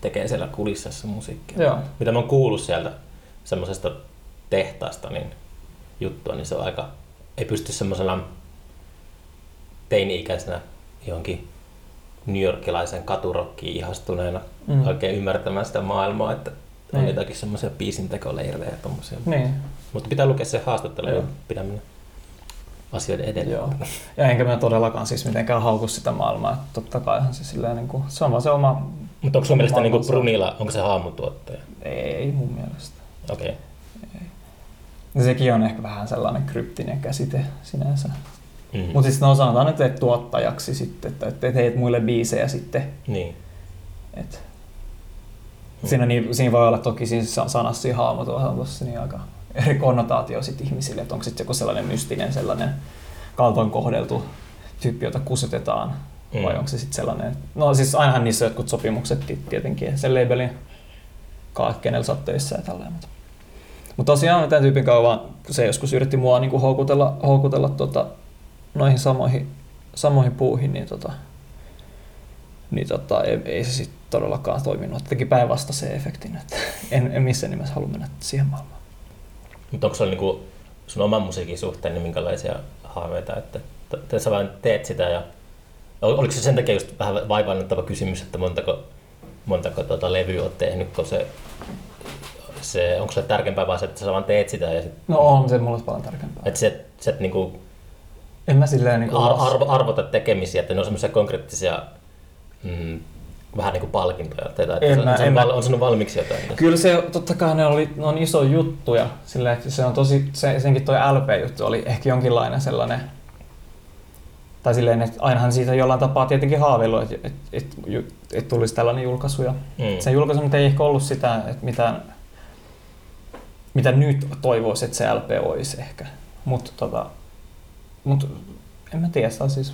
tekee siellä kulissassa musiikkia. Joo. Mitä mä oon kuullut sieltä semmoisesta tehtaasta niin juttua, niin se on aika, ei pysty semmoisena teini-ikäisenä johonkin New Yorkilaisen katurokkiin ihastuneena Mm. oikein ymmärtämään sitä maailmaa, että on Niin. jotakin semmoisia biisintekoleirejä ja tommosia. Niin. Mutta pitää lukea se haastattelu ja Joo. pitää mennä asioiden edelle. Joo. Ja enkä mä todellakaan siis mitenkään hauku sitä maailmaa. Että totta kaihan se silleen niin kuin, se on vaan se oma... Mutta onko sun mielestä niin maailmansa. Brunilla, onko se haamutuottaja? Ei mun mielestä. Okei. Ja sekin on ehkä vähän sellainen kryptinen käsite sinänsä. Mm. Mutta sitten no sanotaan, että teet tuottajaksi sitten, että teet muille biisejä sitten. Niin. Et. Mm. Siinä, niin, siinä voi olla toki siinä sa- sanassa haamutuotantossa niin aika eri konnotaatio sit ihmisille, että onko sitten joku sellainen mystinen, sellainen kaltoin kohdeltu tyyppi, jota kusetetaan, mm. vai onko se sitten sellainen, no siis ainahan niissä on jotkut sopimukset ti- tietenkin, sen labelin kanssa, kenellä sä töissä ja tälleen, mutta mutta tosiaan tämän tyypin kanssa kun se joskus yritti mua niin kuin houkutella, houkutella tota, noihin samoihin, samoihin puuhin, niin, tota, niin tota, ei, ei se sitten todellakaan toiminut. Teki päinvastaisen efektin, että en, en missään nimessä halua mennä siihen maailmaan. Mutta onko sulla niinku sun oman musiikin suhteen niin minkälaisia haaveita, että t- sä vain teet sitä ja oliko se sen takia just vähän vaivaannuttava kysymys, että montako, montako tota levyä oot tehnyt, kun se, se onko se tärkeämpää vaan se, että sä vaan teet sitä ja sit, No on se mulle paljon tärkeämpää. että sä, et- sä et niinku En mä silleen niin ar- arvo, arvota tekemisiä, että ne on semmoisia konkreettisia mm, vähän niin kuin palkintoja, tai että En on, mä- on, en val, on sanonut valmiiksi jotain. Kyllä se, totta kai ne, oli, ne on iso juttuja, sillä että se on tosi, se, senkin toi LP-juttu oli ehkä jonkinlainen sellainen, tai silleen, että ainahan siitä jollain tapaa tietenkin haaveillut, että, että, että, että tulisi tällainen julkaisu. Ja Mm. sen julkaisu nyt ei ehkä ollut sitä, että mitään, mitä nyt toivoisi, että se LP olisi ehkä. Mutta tota, mut, en mä tiedä, on siis,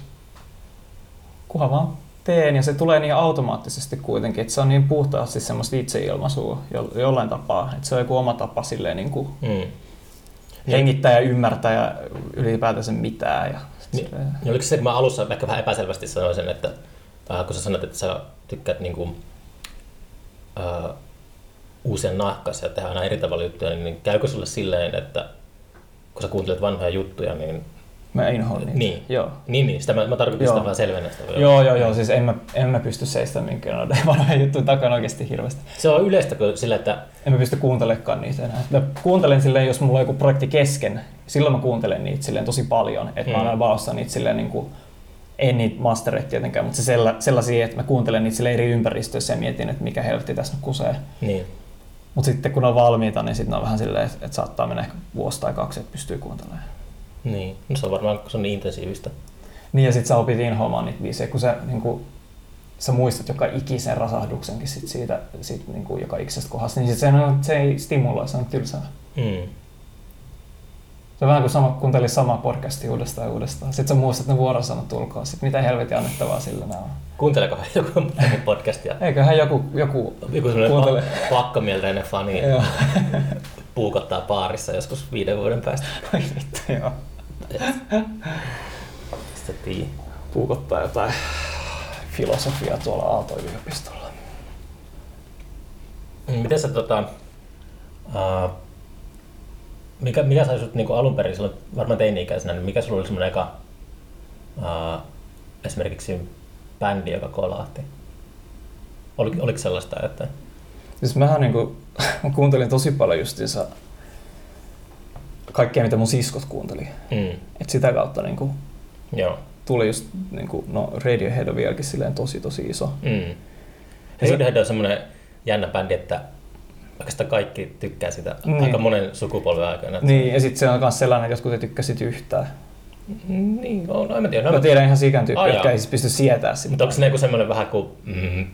kunhan vaan teen ja se tulee niin automaattisesti kuitenkin, että se on niin puhtaasti semmoista itseilmaisua jo, jollain tapaa, että se on joku oma tapa silleen niin kuin Mm. hengittää ja ymmärtää ja ylipäätänsä mitään. Ja Niin. silleen- Niin oliko se, kun mä alussa ehkä vähän epäselvästi sanoin sen, että äh, kun sä sanot, että sä tykkäät niinku, äh, uusia nahkaisia ja tehdä aina eri tavalla juttuja, niin, niin käykö sulle silleen, että kun sä kuuntelet vanhoja juttuja, niin Mä inhoan niitä. Niin. Joo. niin, niin sitä mä, mä tarkoitin Joo. sitä vähän selvennestä. Joo, joo, joo, siis en mä, en mä pysty seistämään minkään noiden vanhojen juttujen takana oikeasti hirveästi. Se on yleistä sillä, että En mä pysty kuuntelemaan niitä enää. Mä kuuntelen silleen, jos mulla on joku projekti kesken, silloin mä kuuntelen niitä silleen tosi paljon. Että mä Mm. aina vaan ostan niitä silleen niin kuin, en niitä mastereita tietenkään, mutta se sella, sellaisia, että mä kuuntelen niitä silleen eri ympäristöissä ja mietin, että mikä helvetti tässä nyt kusee. niin, Mutta sitten kun ne on valmiita, niin sitten on vähän silleen, että, että saattaa mennä ehkä vuosi tai kaksi, että pystyy kuuntelemaan. Niin. No se on varmaan, kun se on niin intensiivistä. Niin ja sitten sä opit inhoamaan niitä biisejä, kun sä, niin kuin, sä muistat joka ikisen rasahduksenkin sit siitä, siitä niin kuin joka ikisestä kohdasta, niin sit se, on, se ei stimuloi, se on tylsää. Mm. Se on vähän kuin sama, kuuntelisi samaa podcastia uudestaan ja uudestaan. Sitten sä muistat ne vuorosanat ulkoa. Sitten mitä helvetin annettavaa sillä nämä on. Kuunteleeko joku podcastia? Eiköhän joku, joku Joku Kuuntele. pa- pakkomielteinen fani puukottaa baarissa joskus viiden vuoden päästä. Ai vittu, joo. Tiedä. Puukottaa jotain filosofiaa tuolla Aalto-yliopistolla. Miten sä tota, uh, mikä, mikä sai sut niinku alun perin silloin varmaan teini-ikäisenä, niin mikä sulla oli semmoinen eka uh, esimerkiksi bändi, joka kolahti? Oli, oliko sellaista, että Siis mähän niinku, mä kuuntelin tosi paljon justiinsa kaikkea, mitä mun siskot kuunteli. mm, Et sitä kautta niinku, joo, tuli just, niinku, no Radiohead on vieläkin silleen tosi tosi iso. mm. Radiohead on semmoinen jännä bändi, että oikeastaan kaikki tykkää sitä Niin. aika monen sukupolven aikana. Niin, ja sitten se on myös sellainen, että jotkut ei tykkäsit yhtään. Niin, no, no en mä tiedä. Mä No, tiedän ihan sikän tyyppiä, jotka ei siis pysty sietää sitä. Mutta onko se niinku semmoinen vähän kuin, mm,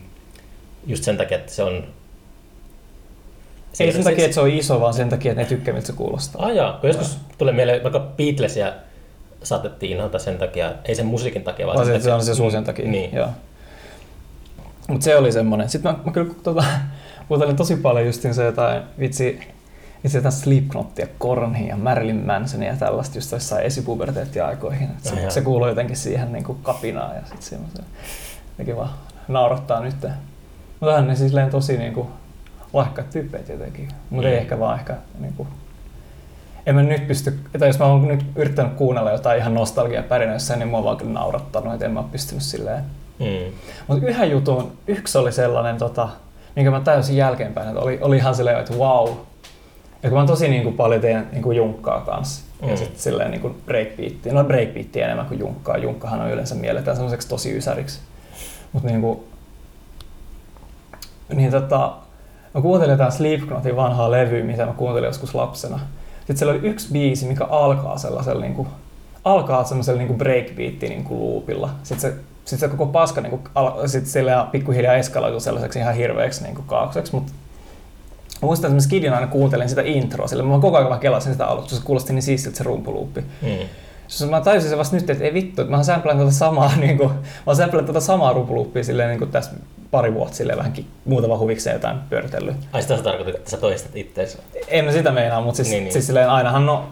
just sen takia, että se on... Ei sen takia, että se on iso, vaan sen takia, että ne tykkää, miltä se kuulostaa. Ah jaa, kun joskus tulee mieleen, vaikka Beatlesia saatettiin inhota sen takia, ei sen musiikin takia, vaan Vaan se, sen se on se takia- suosien takia. Niin. Joo. Mutta se oli semmoinen. Sitten mä, mä kyllä tota, kuuntelin tosi paljon justiin se jotain, vitsi, Ja sieltä Slipknotia, Kornia ja Marilyn Mansonia ja tällaista just jossain esipuberteetti-aikoihin. Et Se, se kuuluu jotenkin siihen niin kuin kapinaan ja sitten semmoisen jotenkin vaan naurattaa nyt. Mutta onhan ne siis tosi niin kuin lahjakkaat tyyppejä tietenkin. Mutta ei Mm. ehkä vaan ehkä niin kuin, en mä nyt pysty, että jos mä oon nyt yrittänyt kuunnella jotain ihan nostalgia pärinöissä, niin mua on vaan kyllä naurattanut, että en mä pystynyt silleen. Mm. Mutta yhden jutun, yksi oli sellainen, tota, minkä mä täysin jälkeenpäin, että oli, oli ihan silleen, että wow. Ja kun mä oon tosi niin kuin, paljon teen niin kuin junkkaa kanssa. Mm. Ja sitten silleen niin kuin breakbeattia. No breakbeattia enemmän kuin junkkaa. Junkkahan on yleensä mielletään semmoiseksi tosi ysäriksi. Mutta niin kuin, niin tota, mä kuuntelin jotain Slipknotin vanhaa levyä, mitä mä kuuntelin joskus lapsena. Sitten siellä oli yksi biisi, mikä alkaa sellaisella niin kuin, alkaa semmoisella niin kuin breakbeatti niin kuin loopilla. Sitten se, sit se koko paska niin kuin, al, sit sillä pikkuhiljaa eskaloitu sellaiseksi ihan hirveäksi niin kuin kaakseksi, mutta Mä muistan, että mä skidin aina kuuntelin sitä introa, sillä mä koko ajan kelasin sitä aluksi, se kuulosti niin siistiltä se rumpuluuppi. Mm. Siis mä tajusin se vasta nyt, että ei vittu, että mä oon sämplään tuota samaa, niin kuin, mä sämplään tuota samaa rumpuluuppia silleen niin kuin tässä pari vuotta silleen vähänkin muutama huvikseen jotain pyöritellyt. Ai sitä sä tarkoitat, että sä toistat itteensä. En mä sitä meinaa, mutta siis, Niin, niin, siis silleen ainahan no,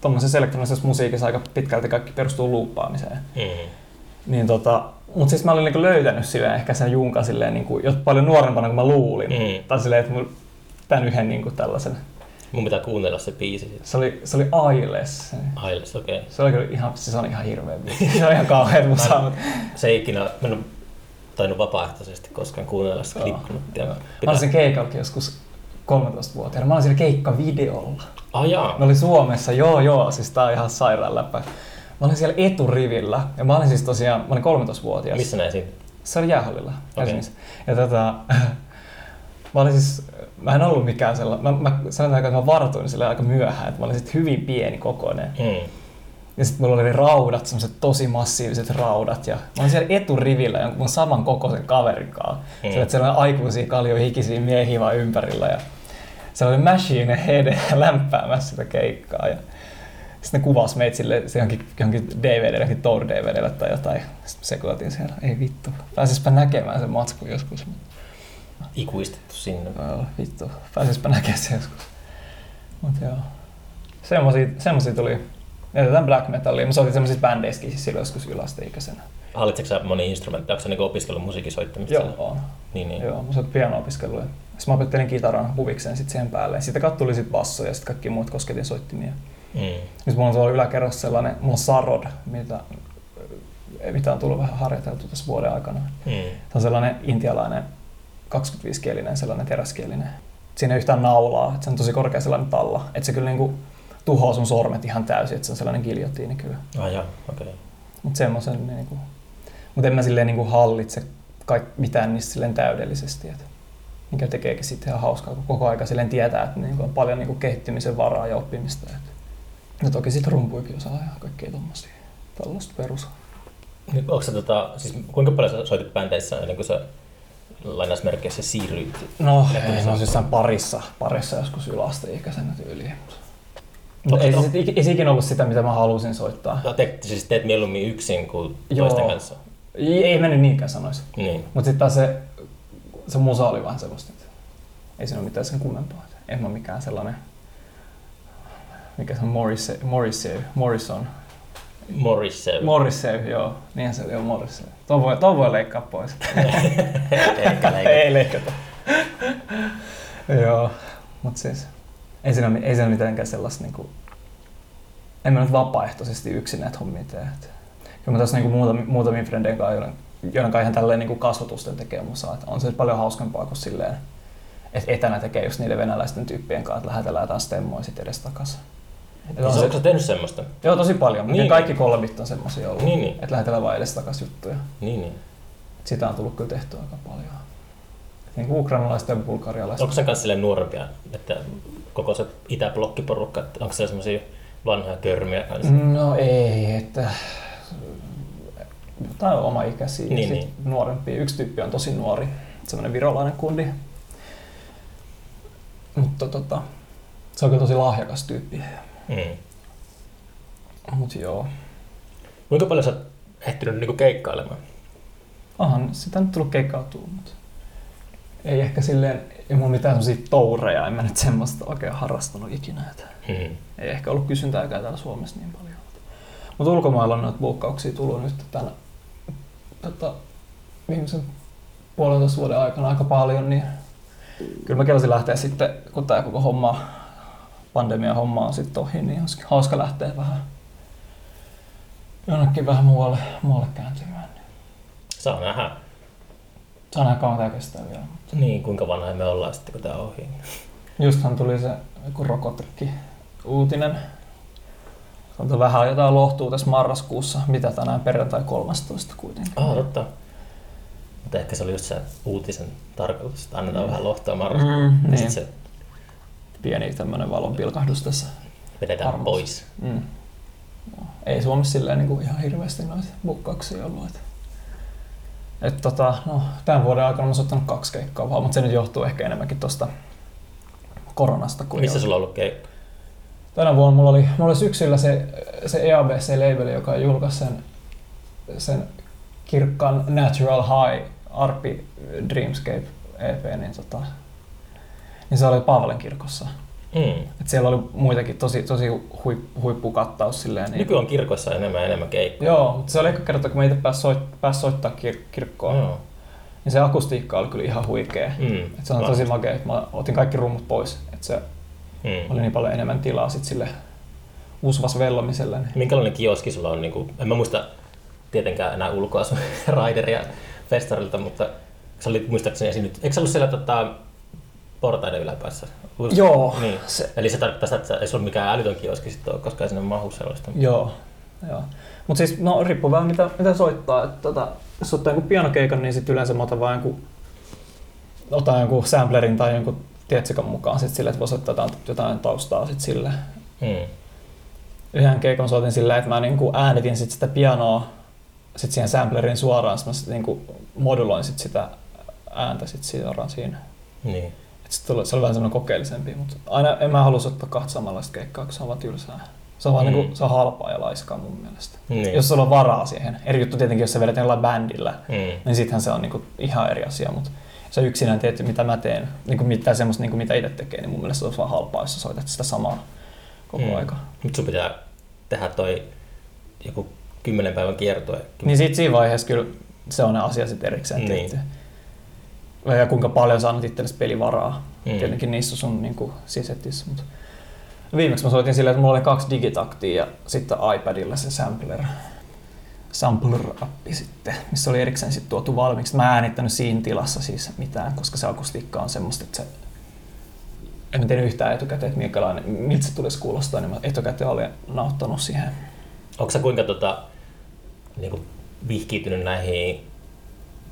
tuommoisessa elektronisessa musiikissa aika pitkälti kaikki perustuu luuppaamiseen. Mm. Niin tota, mutta siis mä olin niinku löytänyt silleen ehkä sen junkan silleen niinku, jo paljon nuorempana kuin mä luulin. Mm. Tai silleen, että mulla tämän yhden niinku tällaisen. Mun pitää kuunnella se biisi. Se oli, se oli Ailes. Ailes, okei. Okay. Se oli kyllä ihan, siis se on ihan hirveä biisi. Se on ihan kauhean musaa, mutta Se ei ikinä, mä en tainnut vapaaehtoisesti koskaan kuunnella sitä Slipknotia. Mä olin sen keikallakin joskus 13-vuotiaana. Mä olin siellä keikkavideolla. Ah jaa. Ne oli Suomessa, joo joo, siis tää on ihan sairaan läppä. Mä olin siellä eturivillä ja mä olin siis tosiaan, mä olin 13-vuotias. Missä näin siinä? Se oli jäähallilla Helsingissä. Ja tota, mä olin siis, mä en ollut mikään sellainen, mä, mä sanotaan, että mä vartuin sille aika myöhään, että mä olin sitten hyvin pieni kokoinen. Mm. Ja sitten mulla oli raudat, semmoiset tosi massiiviset raudat. Ja mä olin siellä eturivillä jonkun mun saman kokoisen kaverin kanssa. Mm. Siellä oli aikuisia, kaljo hikisiä miehiä vaan ympärillä. Ja se oli Machine Head lämpäämässä sitä keikkaa. Ja sitten ne kuvasi meitä sille, johonkin, johonkin DVD, johonkin Tour DVDlle tai jotain. Sitten sekoitin siellä. Ei vittu. Pääsispä näkemään sen matskun joskus. Ikuistettu sinne. Joo, vittu. Pääsispä näkemään sen joskus. Mut joo. Semmosia, semmosia tuli. Tätä black metallia. Mä soitin semmoisissa bändeissäkin siis silloin joskus yläasteikäisenä. Hallitsetko sä moni instrumentti? Onko sä niinku opiskellut musiikin soittamista? Joo, on. Niin, niin. Joo, mä soitin piano-opiskelua. Sitten mä opettelin kitaran huvikseen sit siihen päälle. Sitten katto tuli sit basso ja sitten kaikki muut kosketin soittimia. Mm. Nyt mulla on tuolla yläkerrassa sellainen, mulla on Sarod, mitä, mitä on tullut vähän harjoiteltu tässä vuoden aikana. Mm. Tämä on sellainen intialainen 25-kielinen, sellainen teräskielinen. Siinä ei yhtään naulaa, että se on tosi korkea sellainen talla. Että se kyllä niinku tuhoaa sun sormet ihan täysin, että se on sellainen giljotiini kyllä. Ah okei. Okay. Mutta semmoisen, niinku, mutta en mä silleen niinku hallitse kaik, mitään niistä silleen täydellisesti. Et, mikä tekeekin sitten ihan hauskaa, kun koko aika silleen tietää, että niinku on paljon niinku kehittymisen varaa ja oppimista. Et. Ja toki sitten rumpuikin osaa ja kaikkea tommosia. Tällaista perus. Nyt onko sä tota, siis kuinka paljon sä soitit bändeissä ennen kuin sä lainausmerkeissä siirryit? No, ei, se- no jossain parissa, parissa joskus yläasteikäisenä tyyliin. Mutta ei, se- ei se ikinä ollut sitä, mitä mä halusin soittaa. No, te, siis teet mieluummin yksin kuin Joo. toisten kanssa. Ei, ei mennyt niinkään sanoisi. Niin. Mutta sitten taas se, se musa oli vähän sellaista, että ei siinä ole mitään sen kummempaa. En mä mikään sellainen, mikä se on Morrissey, Morrissey, Morrison. Morrissey. Morrissey, joo. Niinhän se oli, joo, Morrissey. Tuon voi, tuon voi leikkaa pois. Eikä leikata. ei leikata. joo, mutta siis ei siinä, ei siinä ole mitenkään sellaista niinku, en mä nyt vapaaehtoisesti yksin näitä hommia tee. Kyllä mä tässä niinku muutamia, muutamia frendien kanssa, joiden, joiden kanssa ihan tälleen niinku kasvatusten tekee musaa. Et on se paljon hauskempaa kuin silleen, että etänä tekee just niiden venäläisten tyyppien kanssa, että lähetellään jotain stemmoja sit edes takaisin. Et on Siis se, onko sä tehnyt semmoista? joo, tosi paljon, Niin. niin. kaikki kolmit on semmoisia ollut, Niin, niin. että lähetellään vaan edes takaisin juttuja. Niin, niin. Sitä on tullut kyllä tehtyä aika paljon. Niin kuin ukrainalaiset ja bulgarialaiset. Onko sen kanssa silleen nuorempia, että koko se itäblokkiporukka, onko siellä semmoisia vanhoja körmiä kanssa? No ei, että tai oma ikäisiä Niin, niin, sit nuorempia. Yksi tyyppi on tosi nuori, semmoinen virolainen kundi. Mutta tota, se on kyllä tosi lahjakas tyyppi. Mm. Mutta joo, Kuinka paljon sä oot ehtinyt niinku keikkailemaan? onhan sitä nyt tullut keikkautua, mutta ei ehkä silleen, ei mulla mitään semmosia toureja, en mä nyt semmoista oikein harrastanut ikinä. Että Mm. ei ehkä ollut kysyntääkään täällä Suomessa niin paljon. Mutta ulkomailla on noita buukkauksia tullut nyt tänä tota, viimeisen puolentoista vuoden aikana aika paljon, niin kyllä mä kelasin lähteä sitten, kun tämä koko homma, pandemia homma on sitten ohi, niin olisi hauska lähteä vähän jonnekin vähän muualle, muualle kääntymään. Saa nähdä, Saa nähdä kauan kestää vielä. niin, kuinka vanha me ollaan sitten, kun tämä ohi. Justhan tuli se joku rokotekin uutinen. On vähän jotain lohtuu tässä marraskuussa. Mitä tänään perjantai 13 kuitenkin. Ah, totta. Mutta ehkä se oli just se uutisen tarkoitus, että annetaan Mm. vähän lohtoa marraskuun. Mm, ja niin. sitten se Pieni tämmönen valonpilkahdus tässä. vedetään Varmasti. pois. Mm. No, Ei Suomessa silleen niin kuin ihan hirveästi noita bukkauksia ollut. Et, et tota, no, tämän vuoden aikana mä oon ottanut kaksi keikkaa vaan, mutta se nyt johtuu ehkä enemmänkin tuosta koronasta. Kuin Missä sulla on ollut keikka? Tänä vuonna mulla oli, mulla oli syksyllä se, se EABC-labeli, joka julkaisi sen, sen kirkkaan Natural High Arpi Dreamscape EP, niin, tota, niin se oli Paavalen kirkossa. Mm. Et siellä oli muitakin tosi, tosi huip, huippukattaus silleen. Niin, Nykyään on kirkossa enemmän ja enemmän keikkoja. Joo, mutta se oli eka kerta, kun mä itse pääsin soit, pääs soittaa kir- kirkkoa. Joo. Niin se akustiikka oli kyllä ihan huikea. Mm. Et se on tosi makea, että mä otin kaikki rummut pois. Et se Mm. oli niin paljon enemmän tilaa sit sille usvas vellomiselle. Niin. Minkälainen kioski sulla on? Niin kuin, en mä muista tietenkään enää ulkoa sun Raideria festarilta, mutta sä olit muistaakseni esiinnyt. Eikö sä ollut siellä tota, portaiden yläpäässä? Uus- Joo, Niin. se, Eli se tarkoittaa sitä, että ei sulla mikään älytön kioski sitten ole, koska ei sinne mahu sellaista. Joo, joo. Mutta siis no, riippuu vähän mitä, mitä soittaa. Et, tota, jos ottaa jonkun pianokeikan, niin sit yleensä mä otan vaan jonkun, otan jonkun samplerin tai jonkun tietsikan mukaan sit sille, että voi soittaa jotain, jotain taustaa sit sille. Mm. Yhden keikan soitin silleen, että mä niinku äänitin sit sitä pianoa sit siihen samplerin suoraan, sit mä sit niinku moduloin sit sitä ääntä sit suoraan siinä. Niin. Se oli vähän semmoinen kokeellisempi, mutta aina en mä halua ottaa kahta samanlaista keikkaa, koska se on vaan tylsää. Se on vaan Mm. niinku, se on halpaa ja laiskaa mun mielestä. Niin. Jos sulla on varaa siihen. Eri juttu tietenkin, jos sä vedät jollain bändillä, Mm. niin sittenhän se on niinku ihan eri asia, mutta sä yksinään teet, mitä mä teen, niinku mitä semmoista, niinku mitä itse tekee, niin mun mielestä se olisi vaan halpaa, jos sä soitat sitä samaa koko Mm. aika. Nyt sun pitää tehdä toi joku kymmenen päivän kiertue. Niin sit siinä vaiheessa kyllä se on ne asia sitten erikseen Niin. tehty. Ja kuinka paljon sä annat itsellesi pelivaraa. Mm. Tietenkin niissä sun niinku, sisetissä. Mutta viimeksi mä soitin silleen, että mulla oli kaksi digitaktia ja sitten iPadilla se sampler. Sampler-appi sitten, missä oli erikseen sit tuotu valmiiksi. Mä en äänittänyt siinä tilassa siis mitään, koska se akustiikka on semmoista, että se en mä tiedä yhtään etukäteen, että minkälainen, miltä se tulisi kuulostaa, niin mä etukäteen olin nauttanut siihen. Onko sä kuinka tota, niinku, vihkiytynyt näihin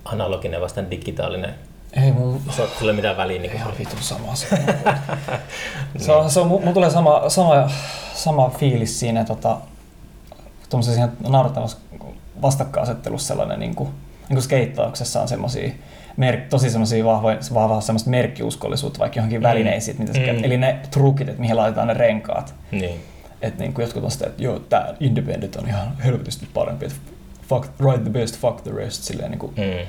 analoginen vastaan digitaalinen? Ei mun, Se on sulle mitään väliä. Niin Ihan vitun sama asia. se on, se on, mulla tulee sama, sama, sama fiilis siinä tota, tuommoisessa ihan naurettavassa vastakkainasettelussa sellainen niin kuin, niin kuin skeittauksessa on semmosia mer- tosi semmoisia vahvoja, vahvaa semmoista merkkiuskollisuutta vaikka johonkin Mm. välineisiin, mitä Mm. eli ne trukit, että mihin laitetaan ne renkaat. niin. Että niin kuin jotkut on sitä, että joo, tää Independent on ihan helvetisti parempi, että fuck, write the best, fuck the rest, silleen niin kuin, Mm.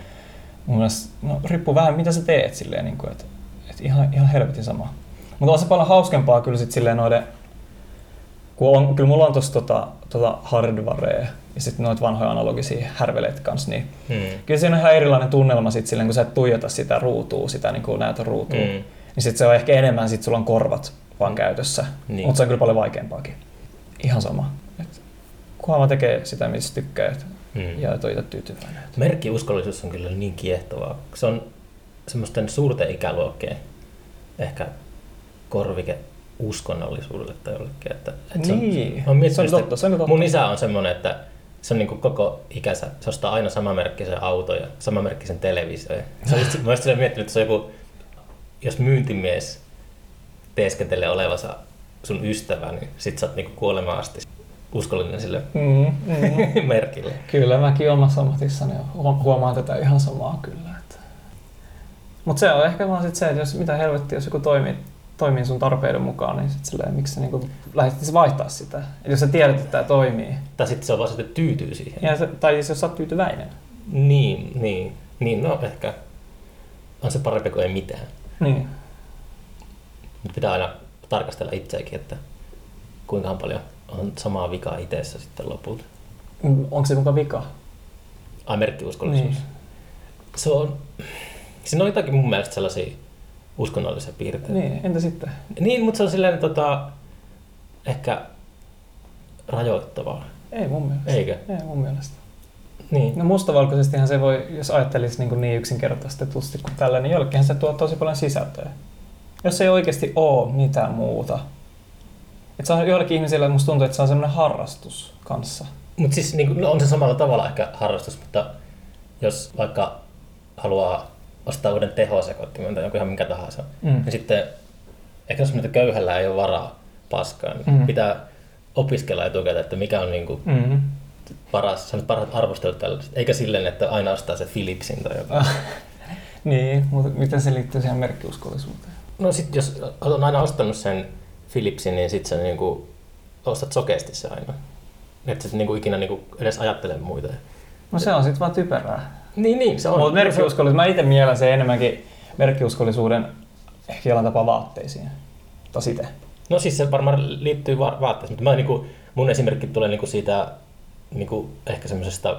Mun mielestä, no riippuu vähän mitä sä teet silleen, niin kuin, että, että ihan, ihan helvetin sama. Mutta on se paljon hauskempaa kyllä sit silleen noiden, kun on, kyllä mulla on tossa tota, tota hardwarea ja sitten noita vanhoja analogisia härveleitä kanssa, niin Mm. kyllä siinä on ihan erilainen tunnelma sit silleen, kun sä et tuijota sitä ruutua, sitä niin kuin näytön ruutua, mm. Mm. niin sitten se on ehkä enemmän, sit sulla on korvat vaan käytössä, Niin. mutta se on kyllä paljon vaikeampaakin. Ihan sama. Et, kunhan vaan tekee sitä, mistä tykkää et, Mm. ja itse tyytyväinen. Merkkiuskollisuus on kyllä niin kiehtovaa. Se on semmoisten suurten ikäluokkien ehkä korvike uskonnollisuudelle tai jollekin. Että, että se on, Niin, miettinyt se on totta, se on totta. Mun isä on semmoinen, että se on niin koko ikänsä, se ostaa aina samanmerkkisen auto ja samanmerkkisen televisio. Se on just, mä olisin miettinyt, että se on joku, jos myyntimies teeskentelee olevansa sun ystävä, niin sit sä oot niin kuolemaan asti uskollinen sille Mm, mm. merkille. Kyllä, mäkin omassa ammatissani huom- huomaan tätä ihan samaa kyllä. Että. Mutta se on ehkä vaan sit se, että jos mitä helvettiä, jos joku toimii, toimii sun tarpeiden mukaan, niin sit silleen, miksi sä niinku lähdet vaihtaa sitä. Et jos sä tiedät, että tämä toimii, Tai sitten se on vaan sitten tyytyy siihen. ja se, tai jos sä oot tyytyväinen. Niin, niin, niin, no ehkä on se parempi kuin ei mitään. Niin. Nyt pitää aina tarkastella itseäkin, että kuinka paljon on samaa vikaa itsessä sitten lopulta. Onko se muka vika? Ai merkkiuskollisuus. Niin. Se on, siinä on jotakin mun mielestä sellaisia uskonnollisia piirteitä. Niin, entä sitten? Niin, mutta se on silleen tota, ehkä rajoittavaa. Ei mun mielestä. Eikö? Ei mun mielestä. Niin. No mustavalkoisestihan se voi, jos ajattelisi niin, niin yksinkertaistetusti kuin tällä, niin jollekinhan se tuo tosi paljon sisältöä. Jos ei oikeasti ole mitään muuta. Et se on joillekin ihmisille, musta tuntuu, että se on semmoinen harrastus kanssa. Mutta siis niin, no on se samalla tavalla ehkä harrastus, mutta jos vaikka haluaa ostaa uuden tehosekoittimen tai jonkun ihan minkä tahansa, Mm. niin sitten ehkä jos mitä köyhällä ei ole varaa paskaan, niin Mm. pitää opiskella etukäteen, että mikä on niin kuin Mm. paras, sellaiset parhaat arvostelut tällaiset. Eikä silleen, että aina ostaa se Philipsin tai joku. Ah, niin, mutta miten se liittyy siihen merkkiuskollisuuteen? No sit jos on aina ostanut sen Philipsin, niin sit sä niinku ostat sokeasti se aina. Että sä niinku ikinä niinku edes ajattele muita. No se on sitten vaan typerää. Niin, niin, se on. Mutta merkkiuskollisuus, mä itse mielen se enemmänkin merkkiuskollisuuden ehkä jollain tapaa vaatteisiin. Tai itse. No siis se varmaan liittyy va- vaatteeseen, mutta mä niinku, mun esimerkki tulee niinku siitä niinku ehkä semmoisesta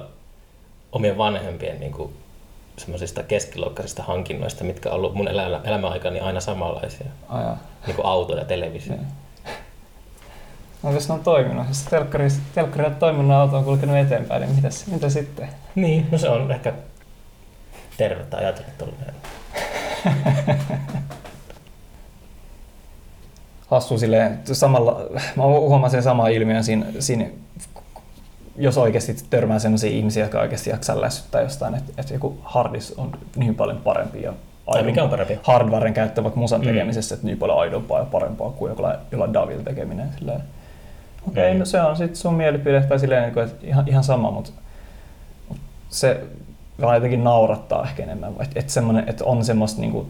omien vanhempien niinku semmoisista keskiluokkaisista hankinnoista, mitkä on ollut mun elä- elämäaikani aina samanlaisia. Ajaa. Niinku auto ja televisio. Niin. No jos ne on toiminut, jos telkkari, telkkari on toiminut, auto on kulkenut eteenpäin, niin mitäs, mitä sitten? Niin, no se on ehkä tervettä ajatella tolleen. Hassu silleen, samalla, mä huomaan sen saman ilmiön siinä, siinä jos oikeasti törmää sellaisia ihmisiä, jotka oikeasti jaksaa lässyttää jostain, että, että joku hardis on niin paljon parempi ja Tai mikä on parempi? hardwaren käyttö vaikka musan Mm. tekemisessä, että niin paljon aidompaa ja parempaa kuin jollain, jollain Davil tekeminen. Okei, Mm. no se on sitten sun mielipide tai silleen, niin kuin, että ihan, ihan sama, mutta, se vaan jotenkin naurattaa ehkä enemmän, että, että, semmoinen, että on semmoista niin kuin,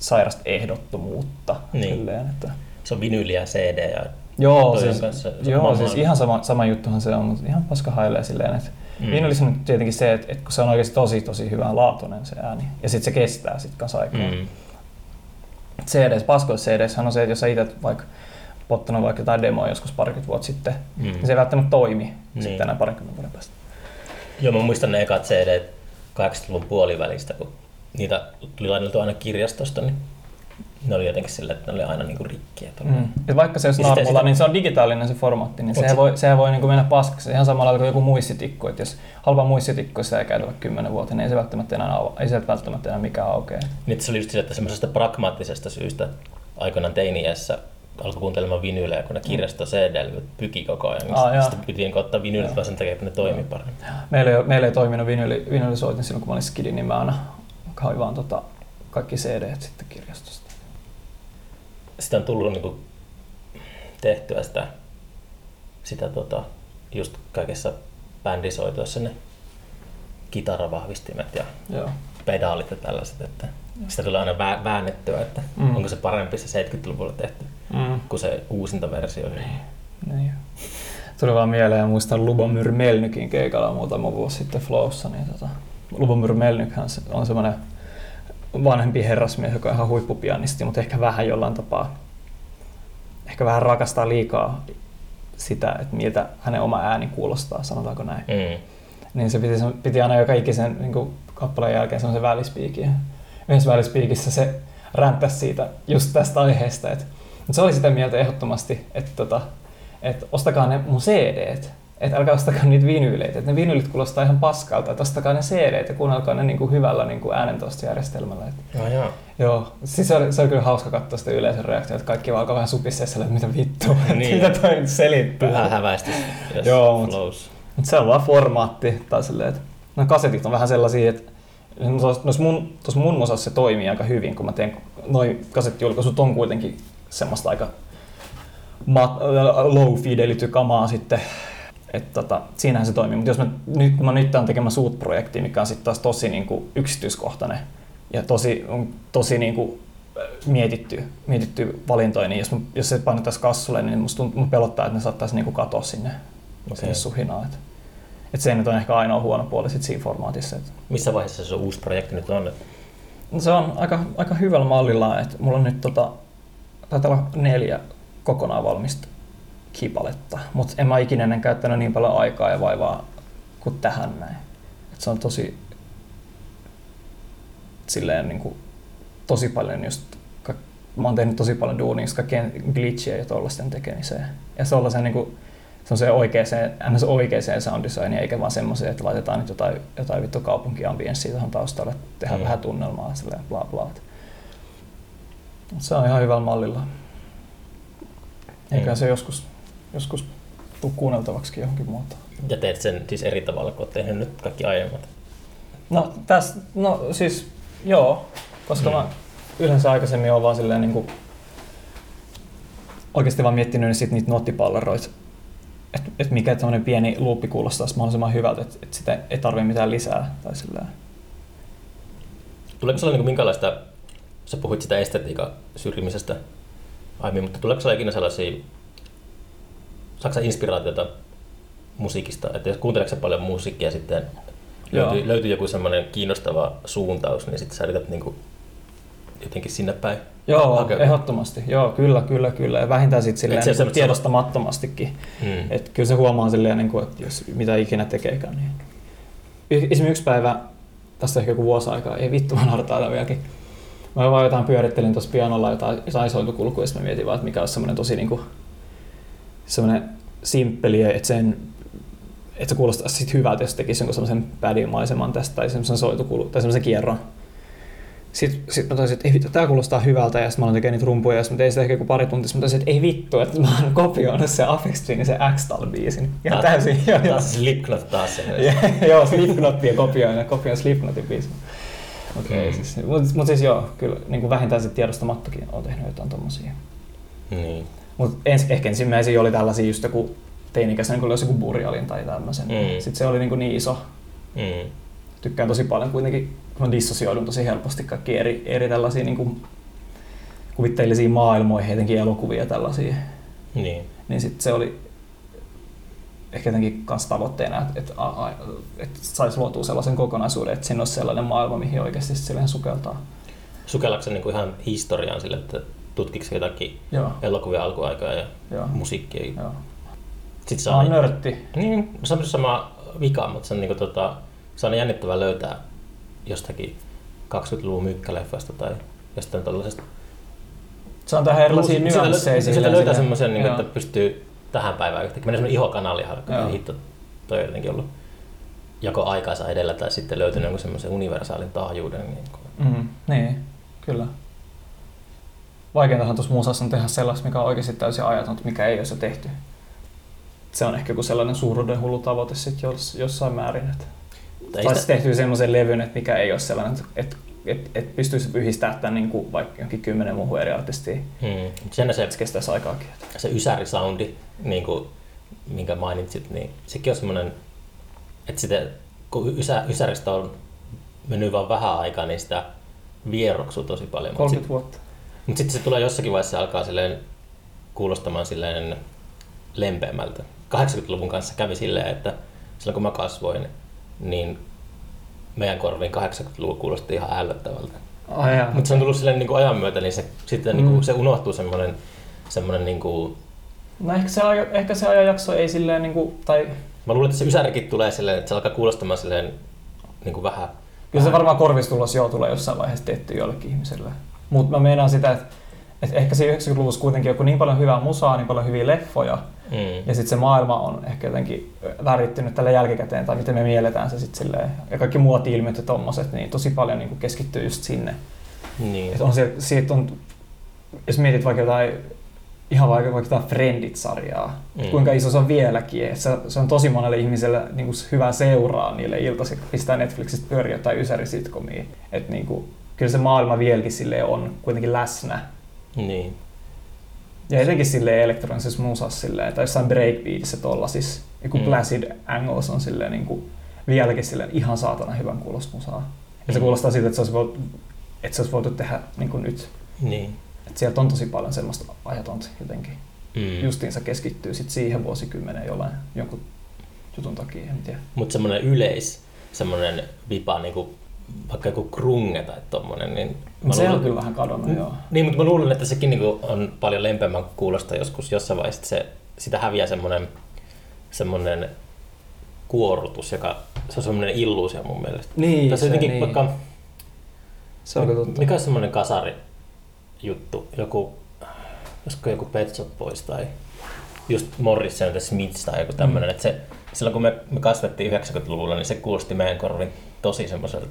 sairasta ehdottomuutta. Niin. Silleen, että, Se on vinyli ja CD ja Joo, siis, kanssa- joo siis ihan sama, sama juttuhan se on, mutta ihan paska hailee silleen, että Mm. Vinylissä on tietenkin se, että, että kun se on oikeasti tosi tosi hyvän laatuinen se ääni, ja sitten se kestää sitten kanssa aikaa. Mm. CDs, paskoissa CDs on se, että jos sä itse vaikka ottanut vaikka jotain demoa joskus parikymmentä vuotta sitten, Mm. niin se ei välttämättä toimi Niin. sitten enää parikymmentä vuoden päästä. Joo, mä muistan ne ekat CD 80-luvun puolivälistä, kun niitä tuli lainattu aina kirjastosta, niin ne oli jotenkin sillä, että ne oli aina niinku rikkiä. tuolla. Mm. Et vaikka se olisi Ja sitten narmulla, sitä- niin se on digitaalinen se formaatti, niin sehän se- voi, sehän voi niin kuin mennä paskaksi. Ihan samalla kuin joku muistitikku, että jos halpa muistitikku sitä ei käytä kymmenen vuotta, niin ei se välttämättä enää, ei sieltä välttämättä enää mikään aukeaa. Niin se oli just sillä, että semmoisesta pragmaattisesta syystä aikoinaan teiniässä alkoi kuuntelemaan vinyylejä, kun ne kirjasto CD pyki koko ajan. Aa, niin joo. sitten piti niinku ottaa vinyylit Joo. vaan sen takia, että ne toimi paremmin. Meillä ei, meillä ei toiminut vinyli, vinylisoitin silloin, kun mä olin skidi, niin mä aina hain vaan tota, kaikki CD sitten kirjastosta. Sitä on tullut niinku tehtyä sitä, sitä tota, just kaikessa bändisoitoissa ne kitaravahvistimet ja Joo. pedaalit ja tällaiset, että sitä tulee aina vä- väännettyä, että Mm. onko se parempi se 70-luvulla tehty Mm. kuin se uusinta versio. Niin. Tuli vaan mieleen, muistan Lubomyr Melnykin keikalla muutama vuosi sitten Flowssa, niin tota, Lubomyr Melnykhän on semmoinen vanhempi herrasmies, joka on ihan huippupianisti, mutta ehkä vähän jollain tapaa, ehkä vähän rakastaa liikaa sitä, että miltä hänen oma ääni kuulostaa, sanotaanko näin. Mm. Niin se piti, piti aina joka ikisen niin kuin kappaleen jälkeen semmoisen välispiikin. Yhdessä välispiikissä se ränttäsi siitä just tästä aiheesta. Että, mutta se oli sitä mieltä ehdottomasti, että, tota, että ostakaa ne mun CD-t. Että älkää ostakaa niitä vinyyleitä. Että ne vinyylit kuulostaa ihan paskalta. Että ostakaa ne CD-t ja kuunnelkaa ne niin kuin hyvällä niin kuin äänentoistojärjestelmällä. Että, No, joo. joo, siis se oli, se oli kyllä hauska katsoa sitä yleisön reaktiota, että kaikki vaan alkoi vähän supisseessa, että mitä vittua, Niin. mitä toi nyt selittää. Pyhä häväistys, jos Joo, mut-. Mutta se on vaan formaatti. Tai silleen, että no kasetit on vähän sellaisia, että tuossa mun, mun osassa se toimii aika hyvin, kun mä teen, noin kasettijulkaisut on kuitenkin semmoista aika mat, low fidelity kamaa sitten, että tota, siinähän se toimii. Mutta jos mä nyt, mä nyt on tekemässä uutta projektia, mikä on sitten taas tosi niin kuin yksityiskohtainen ja tosi, on tosi niin kuin mietitty, mietitty valintoja, niin jos, mä, jos se painettaisiin kassulle, niin musta tuntuu, mun pelottaa, että ne saattaisi niin kuin katoa sinne Okei. sinne suhinaan. Et, et se nyt on ehkä ainoa huono puoli sit siinä formaatissa. Et, Missä vaiheessa se uusi projekti nyt on? No se on aika, aika hyvällä mallilla, että mulla on nyt tota, taitaa olla neljä kokonaan valmista kipaletta, mutta en mä ikinä ennen käyttänyt niin paljon aikaa ja vaivaa kuin tähän näin. Et se on tosi silleen niin kuin, tosi paljon just, mä oon tehnyt tosi paljon duunia just kaikkien glitchien ja tollaisten tekemiseen. Ja se on se niin kuin, se on se oikeaan, ns. oikeaan sound designiin, eikä vaan semmoiseen, että laitetaan nyt jotain, jotain vittu kaupunkiambienssia tuohon taustalle, tehdään mm. vähän tunnelmaa, silleen bla bla. Se on ihan hyvällä mallilla. Eikä mm. se joskus, joskus tuu kuunneltavaksi johonkin muotoon. Ja teet sen siis eri tavalla kuin olet tehnyt nyt kaikki aiemmat? No, täs, no siis joo, koska mm. mä yleensä aikaisemmin olen vaan silleen niin kuin, oikeasti vaan miettinyt sit niitä nottipalleroita että et mikä tämmöinen pieni luuppi kuulostaisi mahdollisimman hyvältä, että et sitä ei tarvitse mitään lisää. Tai sillä. Tuleeko sinulla niin minkälaista, sä puhuit sitä estetiikan syrjimisestä aiemmin, mutta tuleeko sinulla ikinä sellaisia, saako inspiraatiota musiikista, että jos kuunteletko paljon musiikkia sitten löytyy, löytyy joku semmoinen kiinnostava suuntaus, niin sitten sä yrität niin kuin jotenkin sinne päin Joo, hakeutua. ehdottomasti. Joo, kyllä, kyllä, kyllä. Ja vähintään sitten silleen niin kuin tiedostamattomastikin. Hmm. Että kyllä se huomaa silleen, niin kuin, että jos mitä ikinä tekeekään. Niin. Esimerkiksi yksi päivä, tästä ehkä joku vuosi aikaa, ei vittu mä nartailla vieläkin. Mä vaan jotain pyörittelin tuossa pianolla jotain, jotain sointukulkua, ja mä mietin vaan, että mikä olisi semmoinen tosi niin kuin, semmoinen simppeli, että sen että se kuulostaa sitten hyvältä, jos tekisi jonkun semmoisen pädin maiseman tästä tai semmoisen soitukulu, tai semmoisen kierron sitten sit mä taisin, että ei vittu, tää kuulostaa hyvältä, ja sitten mä aloin tekemään niitä rumpuja, ja sitten mä tein sitä ehkä joku pari tuntia, mä taisin, että ei vittu, että mä oon kopioinut se Afex Twin, se X-Tal-biisin. Ja ah, täysin, joo, joo. Slipknot taas sen. joo, Slipknotia kopioin, ja kopioin Slipknotin biisin. Okei, okay, mm. siis, mutta mut siis joo, kyllä niin kuin vähintään se tiedostamattokin on tehnyt jotain tommosia. Niin. Mutta ens, ehkä ensimmäisiä oli tällaisia just joku teinikäisen, kun oli joku burjalin tai tämmöisen. Mm. Sitten se oli niin, kuin niin iso. Mm. Tykkään tosi paljon kuitenkin mä dissosioidun tosi helposti kaikki eri, eri tällaisia niin kuin kuvitteellisia maailmoja, etenkin elokuvia tällaisia. Niin. Niin sitten se oli ehkä jotenkin kans tavoitteena, että, että, että saisi luotua sellaisen kokonaisuuden, että siinä olisi sellainen maailma, mihin oikeasti silleen sukeltaa. Sukellaanko se niin ihan historiaan sille, että tutkiko jotakin Joo. elokuvia alkuaikaa ja Joo. musiikkia? Joo. Sitten se on nörtti. Niin, se on sama vika, mutta se on, niin kuin, tota, se on jännittävää löytää jostakin 20-luvun mykkäleffasta tai jostain tällaisesta. Se on tähän erilaisia nyansseja. Sieltä löytää semmoisen, niin, että pystyy tähän päivään yhtäkkiä. Menee semmoinen ihokanali, että hitto, toi on jotenkin ollut joko aikaansa edellä tai sitten löytynyt semmoisen universaalin taajuuden. Niin, kuin. Mm, niin kyllä. Vaikeintahan tuossa musassa on tehdä sellaista, mikä on oikeasti täysin ajatonta, mikä ei ole se tehty. Se on ehkä joku sellainen suuruuden hullu tavoite sitten jossain määrin. Että Saisi tehtyä semmoisen levyn, että mikä ei ole sellainen, että et, et pystyisi yhdistämään tämän niin kuin vaikka jonkin kymmenen muuhun eri artistiin. Hmm. Sen se, se kestäisi aikaakin. Se ysärisoundi, niin kuin, minkä mainitsit, niin sekin on semmoinen, että sitä, kun ysä, ysäristä on mennyt vain vähän aikaa, niin sitä vieroksuu tosi paljon. 30 sit, vuotta. Mutta sitten se tulee jossakin vaiheessa alkaa silleen kuulostamaan silleen lempeämmältä. 80-luvun kanssa kävi silleen, että silloin kun mä kasvoin, niin meidän korviin 80-luvulla kuulosti ihan ällöttävältä. Oh, Mutta se on tullut silleen niin kuin ajan myötä, niin se, sitten mm. niin kuin, se unohtuu semmoinen, semmoinen niin kuin... No ehkä se, ehkä se ajanjakso ei silleen, niin kuin, tai... Mä luulen, että se ysärikin tulee silleen, että se alkaa kuulostamaan silleen niin kuin vähän... Kyllä se varmaan korvistulos joo tulee jossain vaiheessa tehty jollekin ihmiselle. Mutta mä meinaan sitä, että, että ehkä se 90-luvussa kuitenkin joku niin paljon hyvää musaa, niin paljon hyviä leffoja, Mm. Ja sitten se maailma on ehkä jotenkin värittynyt tällä jälkikäteen, tai miten me mielletään se sitten silleen. Ja kaikki muoti-ilmiöt ja tommoset, niin tosi paljon niin keskittyy just sinne. Niin. Et on se, siitä on, jos mietit vaikka jotain ihan vaikka, vaikka jotain Friendit-sarjaa, mm. kuinka iso se on vieläkin. Et se, se, on tosi monelle ihmiselle niin kuin hyvä seuraa niille iltaisin, pistää Netflixistä pyöriä tai ysäri sitcomia. Et niin kuin, kyllä se maailma vieläkin sille on kuitenkin läsnä. Niin. Ja etenkin sille elektronisessa musassa silleen, tai jossain breakbeatissä tolla siis joku mm. Placid Angles on silleen niin kuin, vieläkin silleen ihan saatana hyvän kuulosta musaa. Ja se mm. kuulostaa siltä, että se olisi voitu, että se olisi voitu tehdä niin kuin nyt. Niin. Että sieltä on tosi paljon semmoista ajatonta jotenkin. Mm. Justiinsa keskittyy sit siihen vuosikymmeneen jollain jonkun jutun takia, en tiedä. Mutta semmoinen yleis, semmoinen vipa niin kuin vaikka joku krunge tai tommonen, niin... Mä Se on luulen- kyllä vähän kadonnut, joo. Niin, mutta mä luulen, että sekin niinku on paljon lempemmän kuulosta joskus jossain vaiheessa. että Se, sitä häviää semmoinen, semmoinen kuorutus, joka se on semmoinen illuusio mun mielestä. Niin, Tai se, jotenkin niin. vaikka, se on kyllä totta. mikä on semmoinen kasari juttu, joku, olisiko joku Pet Shop Boys tai just Morrison tai Smiths tai joku tämmöinen, mm. että se, silloin kun me, me kasvettiin 90-luvulla, niin se kuulosti meidän korviin tosi semmoiselta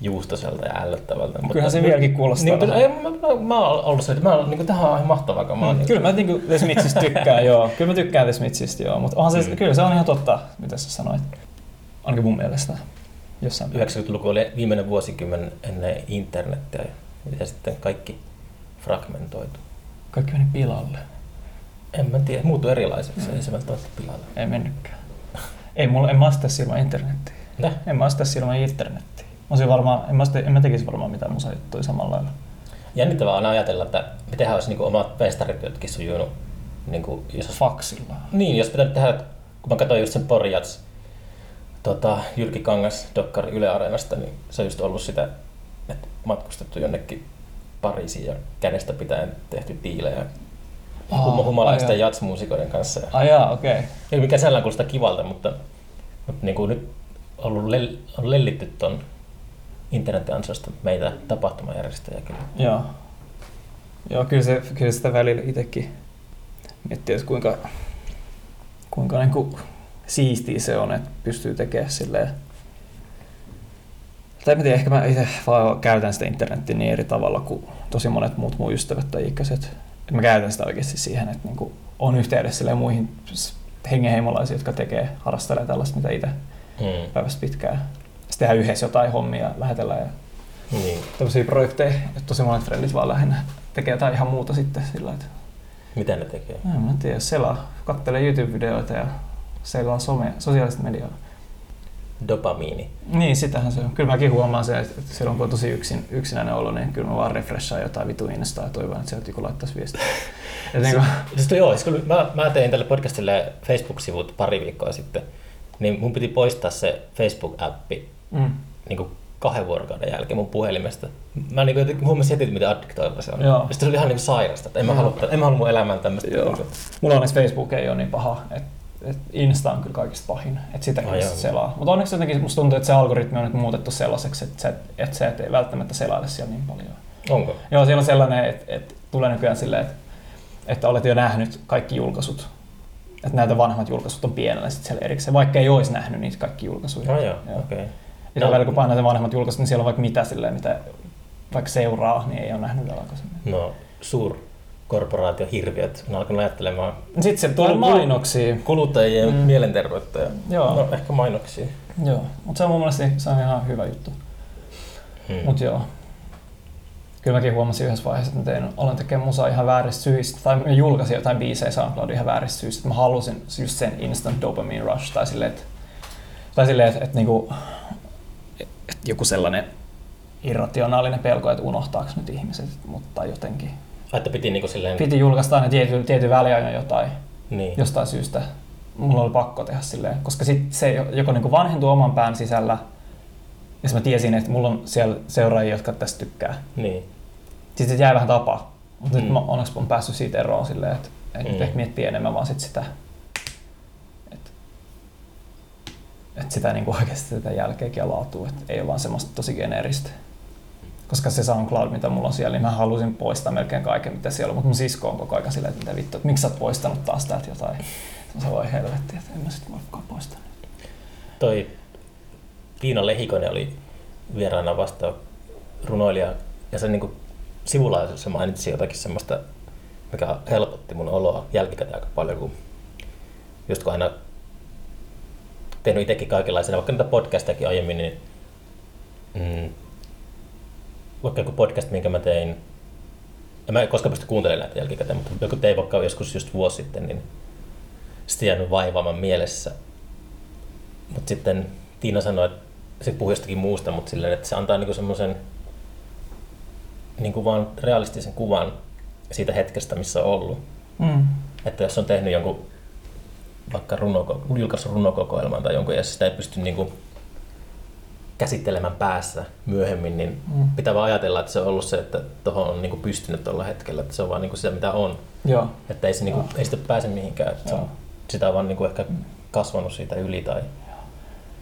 juustoselta ja ällöttävältä. Kyllähän se vieläkin kuulostaa Niin, mutta ei, mä, mä, mä oon ollut se, että mä oon, niin tähän on ihan mahtavaa kamaa. Mm, kyllä mä niinku The Smithsistä tykkään, joo. Kyllä mä tykkään The Smithsistä, joo. Mutta onhan se, Mm. kyllä se on ihan totta, mitä sä sanoit. Ainakin mun mielestä. Jossain 90-luku oli viimeinen vuosikymmen ennen internettiä ja, sitten kaikki fragmentoitu. Kaikki meni pilalle. En mä tiedä, muuttui erilaiseksi, ei se välttämättä pilalle. Ei mennytkään. Ei mulla, en mä sitä ilman internettiä. Mitä? En mä sitä ilman internettiä. Olisin varmaan, en mä, sitä, en mä tekisi varmaan mitään musajuttuja samalla lailla. Jännittävää on ajatella, että mitenhän olisi niin omat festarityötkin sujunut. Niin kuin, jos Faksilla. niin, jos pitää tehdä, kun mä katsoin just sen Porjats, tota, Jyrki Kangas Dokkari Yle Areenasta, niin se on just ollut sitä, että matkustettu jonnekin Pariisiin ja kädestä pitäen tehty diilejä hum- humalaisten ai jaa. jatsmuusikoiden kanssa. Ai jaa, okei. Okay. Ei mikä sellainen kuulostaa kivalta, mutta, mutta niin kuin nyt on, ollut lel, on lellitty ton internetin ansiosta meitä tapahtumajärjestäjiä kyllä. Joo. Joo, kyllä, se, kyllä sitä välillä itsekin miettii, että kuinka, kuinka niin kuin siistiä se on, että pystyy tekemään silleen. Tai mä tiedä, ehkä mä itse vaan käytän sitä internettiä niin eri tavalla kuin tosi monet muut mun ystävät tai ikäiset. Että mä käytän sitä oikeasti siihen, että niin on yhteydessä muihin hengenheimolaisiin, jotka tekee, harrastelee tällaista, mitä itse Mm. päivästä pitkään. Sitten tehdään yhdessä jotain hommia ja lähetellään ja Niin. tämmöisiä projekteja, tosi monet frendit vaan lähinnä tekee jotain ihan muuta sitten sillä että Mitä ne tekee? en mä tiedä, selaa, kattelee YouTube-videoita ja selaa some, sosiaalista mediaa. Dopamiini. Niin, sitähän se on. Kyllä mäkin huomaan se, että silloin kun on tosi yksin, yksinäinen olo, niin kyllä mä vaan refreshaan jotain vitu Instaa ja toivon, että sieltä joku laittaisi viestiä. Et niin kuin, Siis joo, siis kun mä, mä tein tälle podcastille Facebook-sivut pari viikkoa sitten, niin mun piti poistaa se Facebook-appi mm, niin kuin kahden vuorokauden jälkeen mun puhelimesta. Mä niin kuin huomasin heti, miten addiktoiva se on. Joo. Sitten se oli ihan niin sairasta, että en mä, halua, en mä halua mun elämään tämmöistä. Joo. niin kuin- mulla onneksi Facebook ei ole niin paha, että et Insta on kyllä kaikista pahin, että sitä Ai sit selaa. Mutta onneksi jotenkin musta tuntuu, että se algoritmi on nyt muutettu sellaiseksi, että sä, et- sä et välttämättä selaile siellä niin paljon. Onko? Joo, siellä on sellainen, että, että tulee nykyään silleen, että, että olet jo nähnyt kaikki julkaisut. Että näitä vanhat julkaisut on pienellä sitten siellä erikseen, vaikka ei olisi nähnyt niitä kaikki julkaisuja. Joo, Joo. okei. Okay. Ja no. välillä kun painaa ne vanhemmat julkaisut, niin siellä on vaikka mitä silleen, mitä vaikka seuraa, niin ei ole nähnyt vielä aikaisemmin. No, suurkorporaatiohirviöt on alkanut ajattelemaan Sitten se tulee mainoksia. kuluttajien Mm. mielenterveyttä ja Joo. no, ehkä mainoksia. Joo, mutta se on mun mielestä se on ihan hyvä juttu. Hmm. Mutta joo. Kyllä mäkin huomasin yhdessä vaiheessa, että mä tein, olen tekemään musaa ihan vääristä syistä, tai mä julkaisin jotain biisejä SoundCloudin ihan vääristä syistä, että mä halusin just sen instant dopamine rush, tai silleen, että, tai silleen, että, että, niinku, joku sellainen irrationaalinen pelko, että unohtaako nyt ihmiset, mutta jotenkin. Että piti niinku silleen... Piti julkaista aina tietyn, tietyn väliajan jotain, Niin. jostain syystä. Mulla oli pakko tehdä silleen, koska sit se joko niinku vanhentuu oman pään sisällä, ja mä tiesin, että mulla on siellä seuraajia, jotka tästä tykkää. Niin. Sitten se jäi vähän tapaa. Mutta mm. Nyt mä onneksi on päässyt siitä eroon silleen, että, että. Mm. ehkä miettii enemmän vaan sit sitä, että, että sitä niin oikeasti sitä jälkeäkin ja laatua, että ei ole vaan semmoista tosi geneeristä. Koska se SoundCloud, mitä mulla on siellä, niin mä halusin poistaa melkein kaiken, mitä siellä on, mutta mun sisko on koko ajan silleen, että mitä vittu, että miksi sä oot poistanut taas täältä jotain. Se voi helvetti, että en mä sit voikaan poistaa. Toi Tiina Lehikonen oli vieraana vasta runoilija ja se niinku sivulaisuudessa mainitsi jotakin semmoista, mikä helpotti mun oloa jälkikäteen aika paljon, kun just kun aina tehnyt itsekin kaikenlaisia, vaikka niitä podcastakin aiemmin, niin mm, vaikka joku podcast, minkä mä tein, en mä koskaan pysty kuuntelemaan näitä jälkikäteen, mutta joku tein vaikka joskus just vuosi sitten, niin sitten jäänyt vaivaamaan mielessä. Mutta sitten Tiina sanoi, että se puhui jostakin muusta, mutta silleen, että se antaa niinku semmoisen niinku vaan realistisen kuvan siitä hetkestä, missä on ollut. Mm. Että jos on tehnyt jonkun vaikka runoko, julkaissut runokokoelman tai jonkun, ja sitä ei pysty niinku käsittelemään päässä myöhemmin, niin Mm. pitää vaan ajatella, että se on ollut se, että tuohon on niinku pystynyt tuolla hetkellä, että se on vaan niinku sitä, mitä on. Joo. Että ei, se niinku, Joo. ei sitä pääse mihinkään. Että on, Joo. sitä on vaan niinku ehkä kasvanut siitä yli. Tai...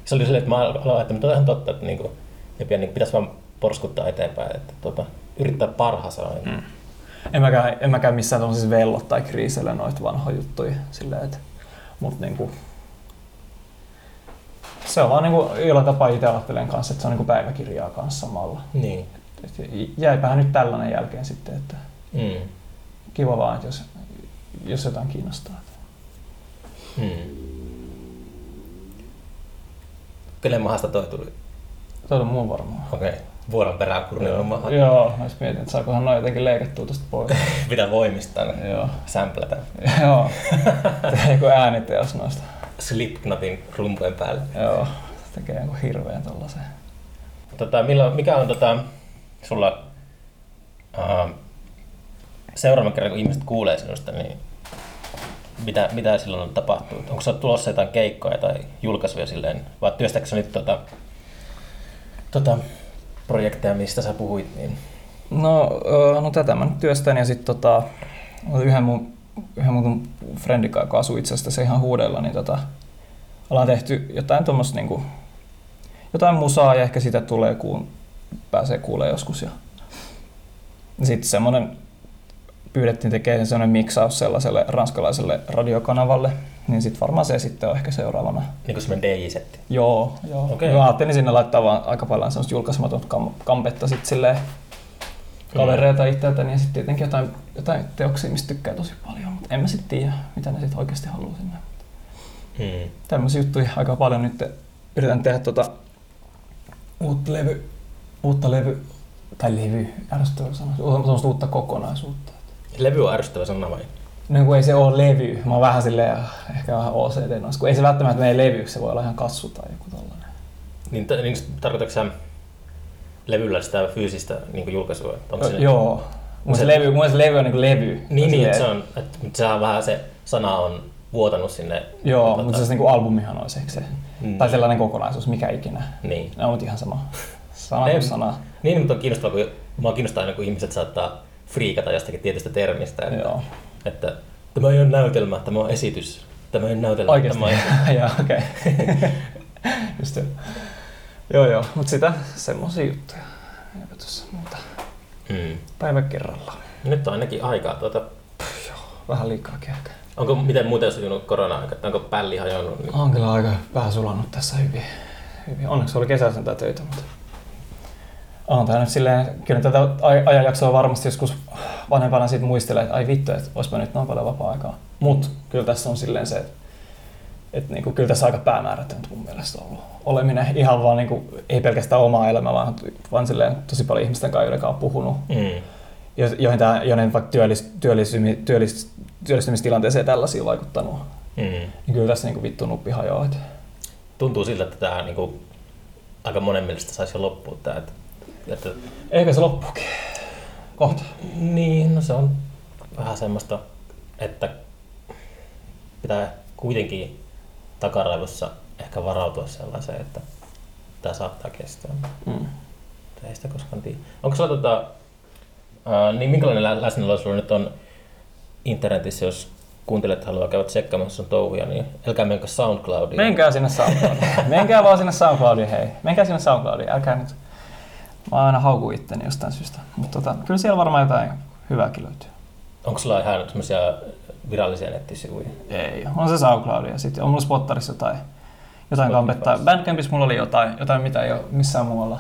Se oli silleen, että mä aloin että on ihan totta, että niinku, ei pidä, niinku, pitäisi vaan porskuttaa eteenpäin. Että, tota, yrittää parhaansa aina. Mm. En mäkään, en mäkään missään tuollaisissa vellot tai kriisellä noita vanhoja juttuja. Silleen, että, mut niinku, se on vaan niinku, jollain tapaa itse ajattelen kanssa, että se on niinku päiväkirjaa kanssa samalla. Niin. Et jäipähän nyt tällainen jälkeen sitten, että Mm. kiva vaan, että jos, jos jotain kiinnostaa. Mm. Kenen mahasta toi tuli? Toi on mun varmaan. Okei. Okay. Vuoron perään kurnion maha. Joo, mä just mietin, että saakohan noin jotenkin leikattua tosta pois. Pitää voimistaa ne. Joo. Sämplätä. Joo. Tehdään joku ääniteos noista. Slipknotin rumpujen päälle. Joo. Tekee joku hirveän tollasen. Tota, milloin, mikä on tota, sulla uh, seuraavan kerran, kun ihmiset kuulee sinusta, niin mitä, mitä silloin on tapahtunut? Onko sinulla tulossa jotain keikkoja tai julkaisuja silleen, vai työstäkö nyt tota, tota, projekteja, mistä sä puhuit? Niin... No, no tätä mä nyt työstän ja sitten tota, yhden mun, yhden mun friendin kanssa, asuu itse asiassa ihan huudella, niin tota, ollaan tehty jotain tuommoista niinku, jotain musaa ja ehkä sitä tulee, kun pääsee kuulee joskus. Ja sitten semmoinen pyydettiin tekemään semmoinen miksaus sellaiselle ranskalaiselle radiokanavalle, niin sitten varmaan se sitten on ehkä seuraavana. Niin kuin semmoinen DJ-setti. Joo, joo. Okei. Okay. Mä ajattelin sinne laittaa vaan aika paljon semmoista julkaisematonta kam- kampetta sit silleen kavereita itseltäni ja sitten tietenkin jotain, jotain teoksia, mistä tykkää tosi paljon, mutta en mä sitten tiedä, mitä ne sitten oikeasti haluaa sinne. Hmm. Tämmöisiä juttuja aika paljon nyt yritän tehdä tota uutta levy, uutta levy, tai levy, ärsyttävä semmoista uutta kokonaisuutta. Levy on ärsyttävä sana vai? No kun ei se ole levy, mä oon vähän silleen, ehkä vähän OCD noissa, kun ei se välttämättä mene levyksi, se voi olla ihan kassu tai joku tollainen. Niin, t- niin tarkoitatko sä levyllä sitä fyysistä niin julkaisua? Onko se, Joo. Mun se, Se- levy, mun se levy on niinku levy. Niin, niin että se on, että mutta sehän on vähän se sana on vuotanut sinne. Joo, tota, mutta se niinku albumihan olisi ehkä se. Mm. Tai sellainen kokonaisuus, mikä ikinä. Niin. Ne on mut ihan sama. Sana kuin sana. Niin, mutta on kiinnostavaa, kun mua kiinnostaa aina, kun ihmiset saattaa friikata jostakin tietystä termistä. Että, Joo. että tämä ei ole näytelmä, tämä on esitys. Tämä ei ole näytelmä, Oikeesti? tämä on joo, okei. Just joo. Joo, joo. Mut sitä, semmosia juttuja. Eipä tuossa muuta. Mm. Päivä kerrallaan. Nyt on ainakin aikaa. Tuota, Vähän liikaakin ehkä. onko miten muuten sujunut korona-aika? Onko pälli hajonnut? Niin? On kyllä aika vähän sulannut tässä hyvin. hyvin. Onneksi oli kesällä sentään töitä, mutta on tämä nyt silleen, kyllä tätä aj- ajanjaksoa varmasti joskus vanhempana siitä muistelee, että ai vittu, että olisipa nyt noin paljon vapaa-aikaa. Mutta kyllä tässä on silleen se, että, että niinku, kyllä tässä aika päämäärätöntä mun mielestä ollut oleminen. Ihan vaan niinku, ei pelkästään omaa elämää, vaan, vaan silleen tosi paljon ihmisten kanssa, joiden kanssa on puhunut. Mm. Jo- Joihin, tämä, joiden vaikka työllis, työllistymi, työllis, työllistymistilanteeseen tällaisia vaikuttanut. Mm. Niin kyllä tässä niinku vittu nuppi hajoaa. Tuntuu siltä, että tämä niin kuin, aika monen mielestä saisi jo loppua. Tämä, että, että, Eikä se loppuukin. Kohta. niin, no se on vähän semmoista, että pitää kuitenkin takaraivossa ehkä varautua sellaiseen, että tämä saattaa kestää. Mm. Ei sitä koskaan tiedä. Onko sulla tota, ää, niin minkälainen lä- läsnäolo sulla nyt on internetissä, jos kuuntelijat haluaa käydä tsekkaamassa sun touhuja, niin älkää menkö SoundCloudiin. Menkää sinne SoundCloudiin. Menkää vaan sinne SoundCloudiin, hei. Menkää sinne SoundCloudiin, älkää nyt. Mä aina haukun itteni jostain syystä. Mutta tota, kyllä siellä varmaan jotain hyvääkin löytyy. Onko sulla ihan semmoisia virallisia nettisivuja? Ei, on se SoundCloud ja sitten on mulla Spottarissa jotain, jotain kampetta. Bandcampissa mulla oli jotain, jotain mitä ei ole missään muualla.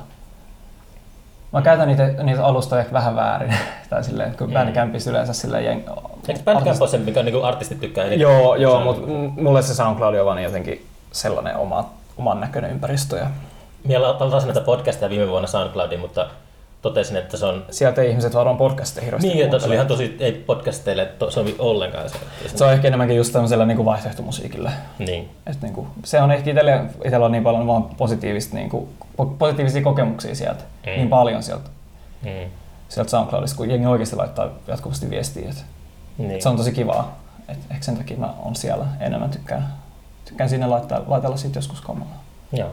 Mä käytän niitä, niitä alustoja ehkä vähän väärin. tai silleen, kun Mm. Bandcampissa yleensä silleen jeng... Eikö Bandcamp ole se, mikä niinku artistit tykkää eniten? Joo, joo mutta mulle se SoundCloud on vaan jotenkin sellainen oma, oman näköinen ympäristö. Ja Minä latasin näitä podcasteja viime vuonna SoundCloudiin, mutta totesin, että se on... sieltä ei ihmiset varmaan podcasteja hirveästi Niin, että se oli ihan tosi, ei podcasteille to, sovi ollenkaan se. Se on ehkä enemmänkin just tämmöisellä niin kuin vaihtoehtomusiikille. Niin. Et niin kuin, se on ehkä itselle, itsellä on niin paljon vaan positiivista, niin kuin, po- positiivisia kokemuksia sieltä. Mm. Niin paljon sieltä, Mm. sieltä SoundCloudista, kun jengi oikeasti laittaa jatkuvasti viestiä. Et Niin. Se on tosi kivaa. Et ehkä sen takia mä on siellä enemmän tykkään, tykkään sinne laittaa, laitella siitä joskus kamalaa. Joo.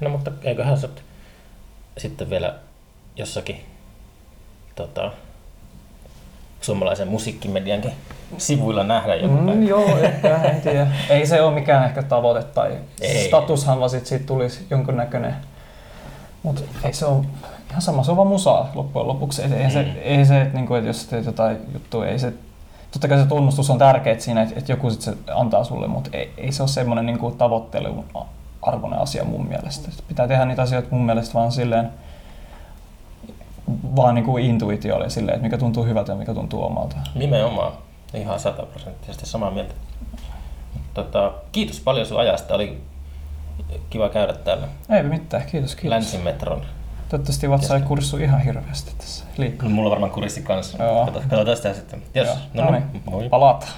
No mutta eiköhän se sitten vielä jossakin tota, suomalaisen musiikkimediankin sivuilla nähdä joku Mm, päivä. joo, ehkä, en tiedä. Ei se ole mikään ehkä tavoite tai Ei. statushan, vaan sit siitä tulisi jonkunnäköinen. Mutta ei se ole ihan sama, se on vaan musaa loppujen lopuksi. Ei, ei, se, Mm. ei se, että niinku, et jos teet jotain juttua, ei se, totta kai se tunnustus on tärkeä siinä, että, joku sit se antaa sulle, mutta ei, ei se ole semmoinen niinku tavoittelun arvoinen asia mun mielestä. Pitää tehdä niitä asioita mun mielestä vaan silleen, vaan niinku intuitiolle silleen, että mikä tuntuu hyvältä ja mikä tuntuu omalta. Nimenomaan. Ihan sataprosenttisesti samaa mieltä. Tota, kiitos paljon sun ajasta. Oli kiva käydä täällä Ei mitään, kiitos, kiitos. Länsimetron. Toivottavasti vatsa ei kurssu ihan hirveästi tässä liikaa. Mulla on varmaan kurissi kanssa. Katsotaan sitä sitten. Yes. Joo. No, No niin. niin, Moi. palataan.